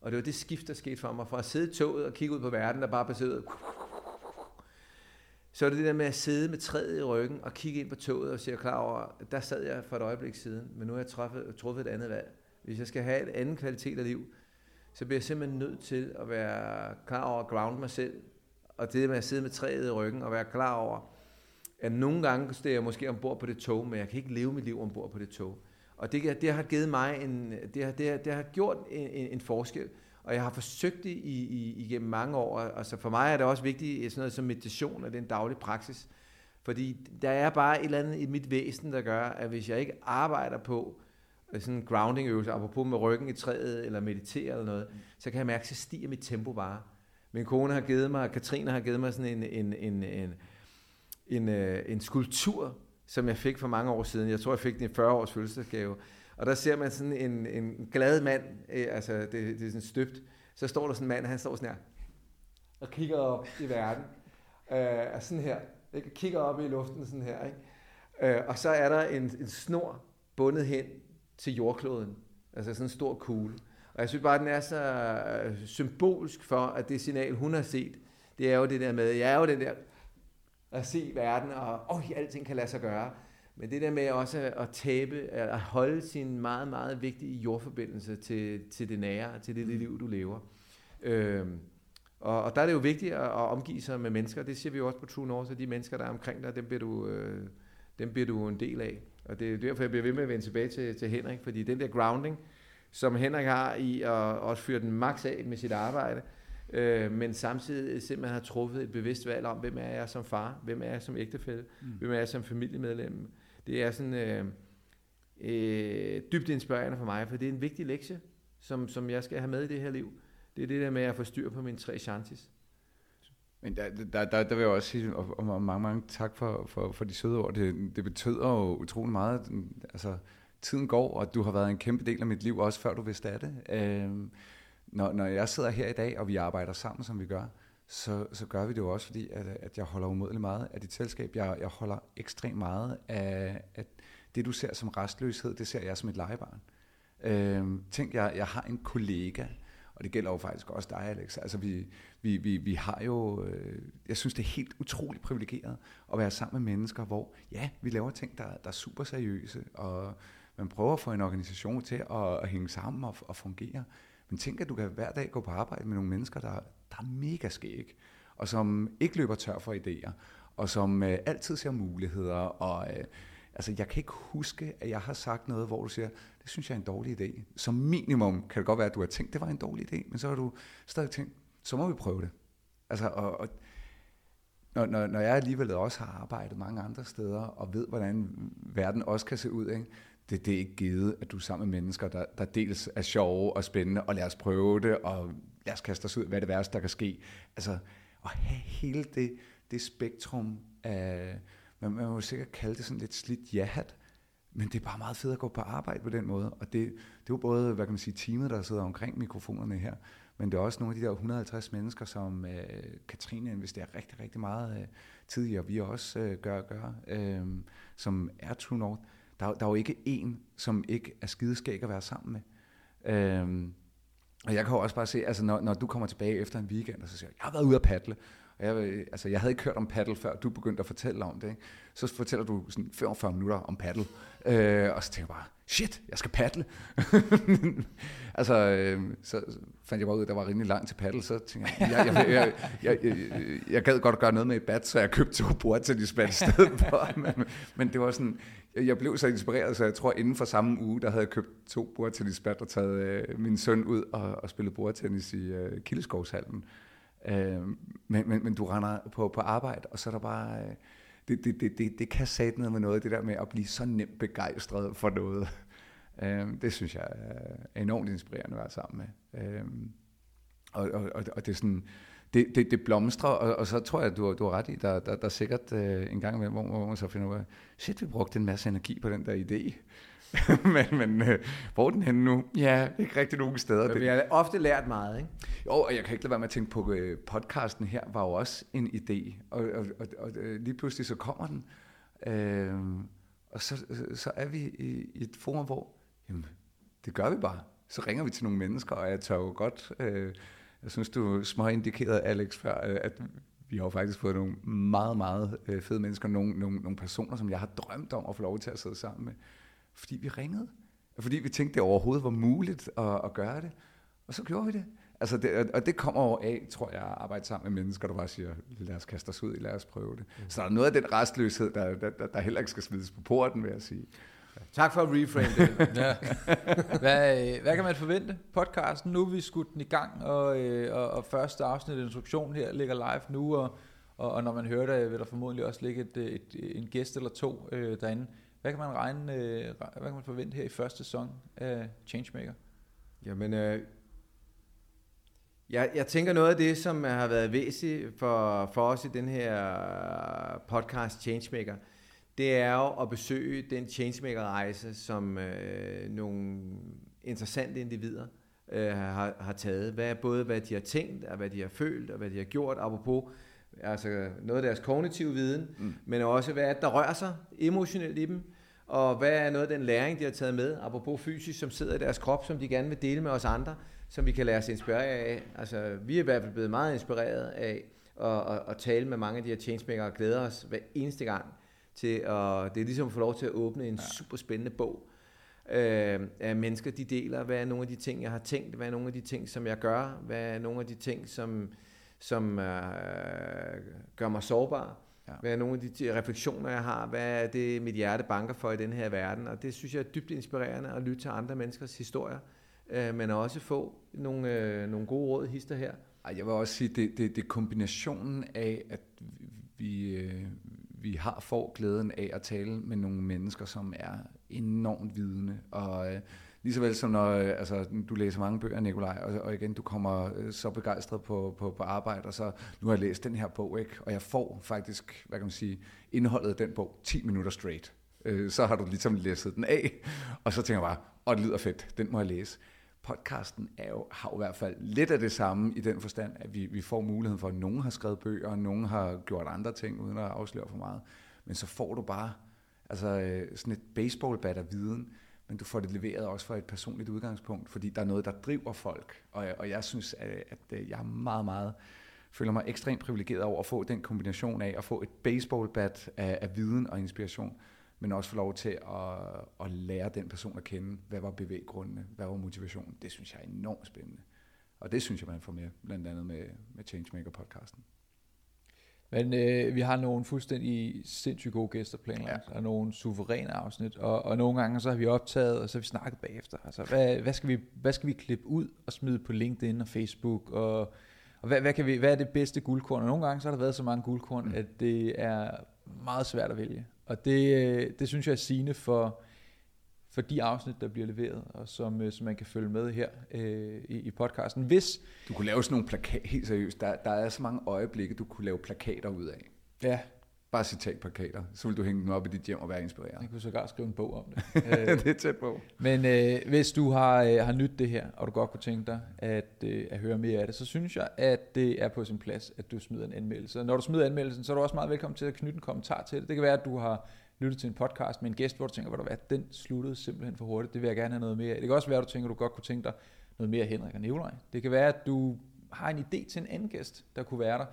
Og det var det skift, der skete for mig, fra at sidde i toget og kigge ud på verden, der bare passerede. Så er det det der med at sidde med træet i ryggen og kigge ind på toget og se klar over, der sad jeg for et øjeblik siden, men nu har jeg truffet, truffet et andet valg. Hvis jeg skal have et andet kvalitet af liv, så bliver jeg simpelthen nødt til at være klar over at ground mig selv, og det med at sidde med træet i ryggen, og være klar over, at nogle gange står jeg måske ombord på det tog, men jeg kan ikke leve mit liv ombord på det tog. Og det, det har givet mig en, det har, det har, det har gjort en, en, en forskel, og jeg har forsøgt det i, i, igennem mange år. Altså for mig er det også vigtigt, sådan noget som meditation, og det er en daglig praksis. Fordi der er bare et eller andet i mit væsen, der gør, at hvis jeg ikke arbejder på sådan en grounding øvelse, apropos med ryggen i træet, eller meditere eller noget, mm. så kan jeg mærke, at så stiger mit tempo bare. Min kone har givet mig, Katrine har givet mig sådan en, en, en, en, en, øh, en skulptur, som jeg fik for mange år siden. Jeg tror, jeg fik den i 40 års fødselsdagsgave. Og der ser man sådan en, en glad mand, øh, altså det, det er sådan støbt, så står der sådan en mand, han står sådan her, og kigger op i verden, øh, sådan her, ikke? kigger op i luften sådan her, ikke? Øh, og så er der en, en snor bundet hen til jordkloden, altså sådan en stor kugle. Og jeg synes bare, at den er så øh, symbolsk for, at det signal, hun har set, det er jo det der med, jeg er jo den der at se verden, og oh, alting kan lade sig gøre. Men det der med også at tabe, at holde sin meget, meget vigtige jordforbindelse til, til det nære, til det, det liv, du lever. Øhm, og, og der er det jo vigtigt at, at omgive sig med mennesker. Det siger vi jo også på True North, så de mennesker, der er omkring dig, dem bliver du, øh, dem bliver du en del af. Og det er derfor, jeg bliver ved med at vende tilbage til, til Henrik, fordi den der grounding, som Henrik har i at også fyre den max af med sit arbejde, øh, men samtidig simpelthen har truffet et bevidst valg om, hvem er jeg som far, hvem er jeg som ægtefælle, mm. hvem er jeg som familiemedlem. Det er sådan øh, øh, dybt inspirerende for mig, for det er en vigtig lektie, som, som jeg skal have med i det her liv. Det er det der med at få styr på mine tre chances. Men der, der, der, der vil jeg også sige, og, og mange, mange tak for, for, for de søde ord. Det, det betyder jo utrolig meget. Altså, tiden går, og du har været en kæmpe del af mit liv, også før du vidste af det. Øh, når, når jeg sidder her i dag, og vi arbejder sammen, som vi gør, så, så gør vi det jo også, fordi at, at jeg holder umådelig meget af dit selskab. Jeg, jeg holder ekstremt meget af, at det, du ser som restløshed, det ser jeg som et legebarn. Øh, tænk, jeg, jeg har en kollega, og det gælder jo faktisk også dig, Alex. Altså, vi, vi, vi, vi har jo... Øh, jeg synes, det er helt utroligt privilegeret at være sammen med mennesker, hvor, ja, vi laver ting, der, der er super seriøse, og man prøver at få en organisation til at, at hænge sammen og, og fungere. Men tænk, at du kan hver dag gå på arbejde med nogle mennesker, der, der er mega skæg, og som ikke løber tør for idéer, og som øh, altid ser muligheder. Og, øh, altså, jeg kan ikke huske, at jeg har sagt noget, hvor du siger, det synes jeg er en dårlig idé. Som minimum kan det godt være, at du har tænkt, det var en dårlig idé, men så har du stadig tænkt, så må vi prøve det. Altså, og, og når, når, når jeg alligevel også har arbejdet mange andre steder, og ved, hvordan verden også kan se ud, ikke? Det, det er ikke givet, at du er sammen med mennesker, der, der dels er sjove og spændende, og lad os prøve det, og lad os kaste os ud, hvad er det værste, der kan ske. Altså, at have hele det, det spektrum af, man, man må sikkert kalde det sådan lidt slidt jahat, men det er bare meget fedt at gå på arbejde på den måde, og det, det er jo både, hvad kan man sige, teamet, der sidder omkring mikrofonerne her, men det er også nogle af de der 150 mennesker, som øh, Katrine investerer rigtig, rigtig meget øh, tid i, og vi også øh, gør, gør øh, som er True North der, der er jo ikke en, som ikke er skideskæg at være sammen med. Øhm, og jeg kan jo også bare se, altså når, når du kommer tilbage efter en weekend, og så siger jeg, jeg har været ude at padle, og jeg, altså, jeg havde ikke hørt om paddle, før du begyndte at fortælle om det. Ikke? Så fortæller du sådan 45 minutter om paddle, øh, og så tænker jeg bare, shit, jeg skal paddle. altså, øh, så fandt jeg bare ud, at der var rimelig langt til paddle, så tænkte jeg, jeg, jeg, jeg, jeg, jeg, jeg gad godt at gøre noget med et bat, så jeg købte to bordtennisbat i stedet for. Men, men det var sådan, jeg blev så inspireret, så jeg tror inden for samme uge, der havde jeg købt to bordtennisbat og taget øh, min søn ud og, og spillet bordtennis i øh, Kildeskovshallen. Øh, men, men, men du render på, på arbejde, og så er der bare... Øh, det, det, det, det, det kan sætte noget med noget, det der med at blive så nemt begejstret for noget. Øh, det synes jeg er enormt inspirerende at være sammen med. Øh, og, og, og, og det er sådan det, det, det blomstrer, og, og så tror jeg, at du, du har ret i, der, der, der er sikkert øh, en gang imellem, hvor, hvor man så finder ud af, shit, vi brugte en masse energi på den der idé. men men øh, hvor er den henne nu? Ja, ikke rigtig nogen steder. Men vi har ofte lært meget, ikke? Jo, og jeg kan ikke lade være med at tænke på, øh, podcasten her var jo også en idé, og, og, og, og øh, lige pludselig så kommer den, øh, og så, så er vi i, i et forum, hvor, jamen, det gør vi bare. Så ringer vi til nogle mennesker, og jeg tør jo godt... Øh, jeg synes, du små indikerede, Alex, før, øh, at vi har jo faktisk fået nogle meget, meget fede mennesker, nogle, nogle, nogle personer, som jeg har drømt om at få lov til at sidde sammen med. Fordi vi ringede. Fordi vi tænkte, det overhovedet var muligt at, at gøre det. Og så gjorde vi det. Altså det, og det kommer over af, tror jeg, at arbejde sammen med mennesker, der bare siger, lad os kaste os ud i, lad os prøve det. Mm. Så der er noget af den restløshed, der, der, der, der heller ikke skal smides på porten, vil jeg sige. Tak for at reframe det. ja. hvad, øh, hvad kan man forvente? Podcasten, nu er vi skudt den i gang, og, øh, og, og første afsnit instruktion her ligger live nu, og, og, og når man hører det, vil der formodentlig også ligge et, et, en gæst eller to øh, derinde. Hvad kan man regne, øh, hvad kan man forvente her i første sæson af Changemaker? Jamen, øh, jeg, jeg tænker noget af det, som har været væsentligt for, for os i den her podcast Changemaker, det er jo at besøge den Changemaker-rejse, som øh, nogle interessante individer øh, har, har taget. Hvad, både hvad de har tænkt, og hvad de har følt, og hvad de har gjort, apropos altså noget af deres kognitive viden, mm. men også hvad der rører sig emotionelt i dem, og hvad er noget af den læring, de har taget med, apropos fysisk, som sidder i deres krop, som de gerne vil dele med os andre, som vi kan lade os inspirere af. Altså, vi er i hvert fald blevet meget inspireret af at, at, at tale med mange af de her changemaker og glæder os hver eneste gang til at, det er ligesom at få lov til at åbne en ja. super spændende bog øh, af mennesker, de deler, hvad er nogle af de ting, jeg har tænkt, hvad er nogle af de ting, som jeg gør, hvad er nogle af de ting, som, som øh, gør mig sårbar, ja. hvad er nogle af de refleksioner, jeg har, hvad er det, mit hjerte banker for i den her verden, og det synes jeg er dybt inspirerende at lytte til andre menneskers historier, øh, men også få nogle, øh, nogle gode råd, hister her. Jeg vil også sige, det, det, det er kombinationen af, at vi, øh, vi har får glæden af at tale med nogle mennesker, som er enormt vidende. Og øh, Ligeså vel som når øh, altså, du læser mange bøger, Nikolaj, og, og igen, du kommer øh, så begejstret på, på, på arbejde, og så nu har jeg læst den her bog, ikke? og jeg får faktisk, hvad kan man sige, indholdet af den bog 10 minutter straight. Øh, så har du ligesom læst den af, og så tænker jeg bare, åh, det lyder fedt, den må jeg læse podcasten er jo, har jo i hvert fald lidt af det samme i den forstand, at vi, vi får muligheden for, at nogen har skrevet bøger, og nogen har gjort andre ting, uden at afsløre for meget. Men så får du bare altså, øh, sådan et baseballbat af viden, men du får det leveret også fra et personligt udgangspunkt, fordi der er noget, der driver folk. Og, og jeg synes, at, at øh, jeg er meget, meget føler mig ekstremt privilegeret over at få den kombination af at få et baseballbat af, af viden og inspiration, men også få lov til at, at lære den person at kende. Hvad var bevæggrundene? Hvad var motivationen? Det synes jeg er enormt spændende. Og det synes jeg, man får med, blandt andet med, med Changemaker-podcasten. Men øh, vi har nogle fuldstændig sindssygt gode gæster planlagt, ja. og nogle suveræne afsnit, og, og nogle gange så har vi optaget, og så har vi snakket bagefter. Altså, hvad, hvad, skal vi, hvad skal vi klippe ud og smide på LinkedIn og Facebook, og, og hvad, hvad, kan vi, hvad er det bedste guldkorn? Og nogle gange så har der været så mange guldkorn, mm. at det er meget svært at vælge. Og det, øh, det synes jeg er sigende for, for de afsnit, der bliver leveret, og som, øh, som man kan følge med her øh, i, i podcasten. Hvis du kunne lave sådan nogle plakater, helt seriøst, der, der er så mange øjeblikke, du kunne lave plakater ud af. Ja, Bare citatplakater, så vil du hænge dem op i dit hjem og være inspireret. Jeg kunne sågar skrive en bog om det. det er tæt på. Men øh, hvis du har, øh, har nyt det her, og du godt kunne tænke dig at, øh, at høre mere af det, så synes jeg, at det er på sin plads, at du smider en anmeldelse. Og når du smider anmeldelsen, så er du også meget velkommen til at knytte en kommentar til det. Det kan være, at du har lyttet til en podcast med en gæst, hvor du tænker, hvor du den sluttede simpelthen for hurtigt. Det vil jeg gerne have noget mere af. Det kan også være, at du tænker, at du godt kunne tænke dig noget mere af Henrik og Nikolaj. Det kan være, at du har en idé til en anden gæst, der kunne være der.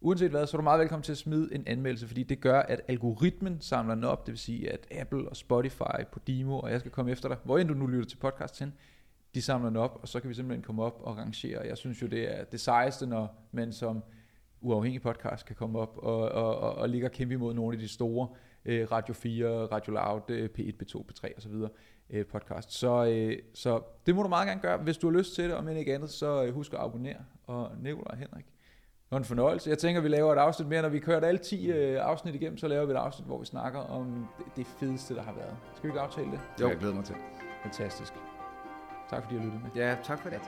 Uanset hvad, så er du meget velkommen til at smide en anmeldelse, fordi det gør, at algoritmen samler den op, det vil sige, at Apple og Spotify, Podimo, og jeg skal komme efter dig, hvor end du nu lytter til podcast til, de samler den op, og så kan vi simpelthen komme op og rangere. Jeg synes jo, det er det sejeste, når man som uafhængig podcast kan komme op og, og, og, og ligge og kæmpe imod nogle af de store øh, Radio 4, Radio Loud, øh, P1, P2, P3 osv. Øh, podcast. Så, øh, så det må du meget gerne gøre. Hvis du har lyst til det, og men ikke andet, så øh, husk at abonnere. Og Nikolaj og Henrik, det var en fornøjelse. Jeg tænker, vi laver et afsnit mere. Når vi kørt alle 10 øh, afsnit igennem, så laver vi et afsnit, hvor vi snakker om det fedeste, der har været. Skal vi ikke aftale det? Jo, jeg glæder mig til. Fantastisk. Tak fordi I lyttede med. Ja, tak for det.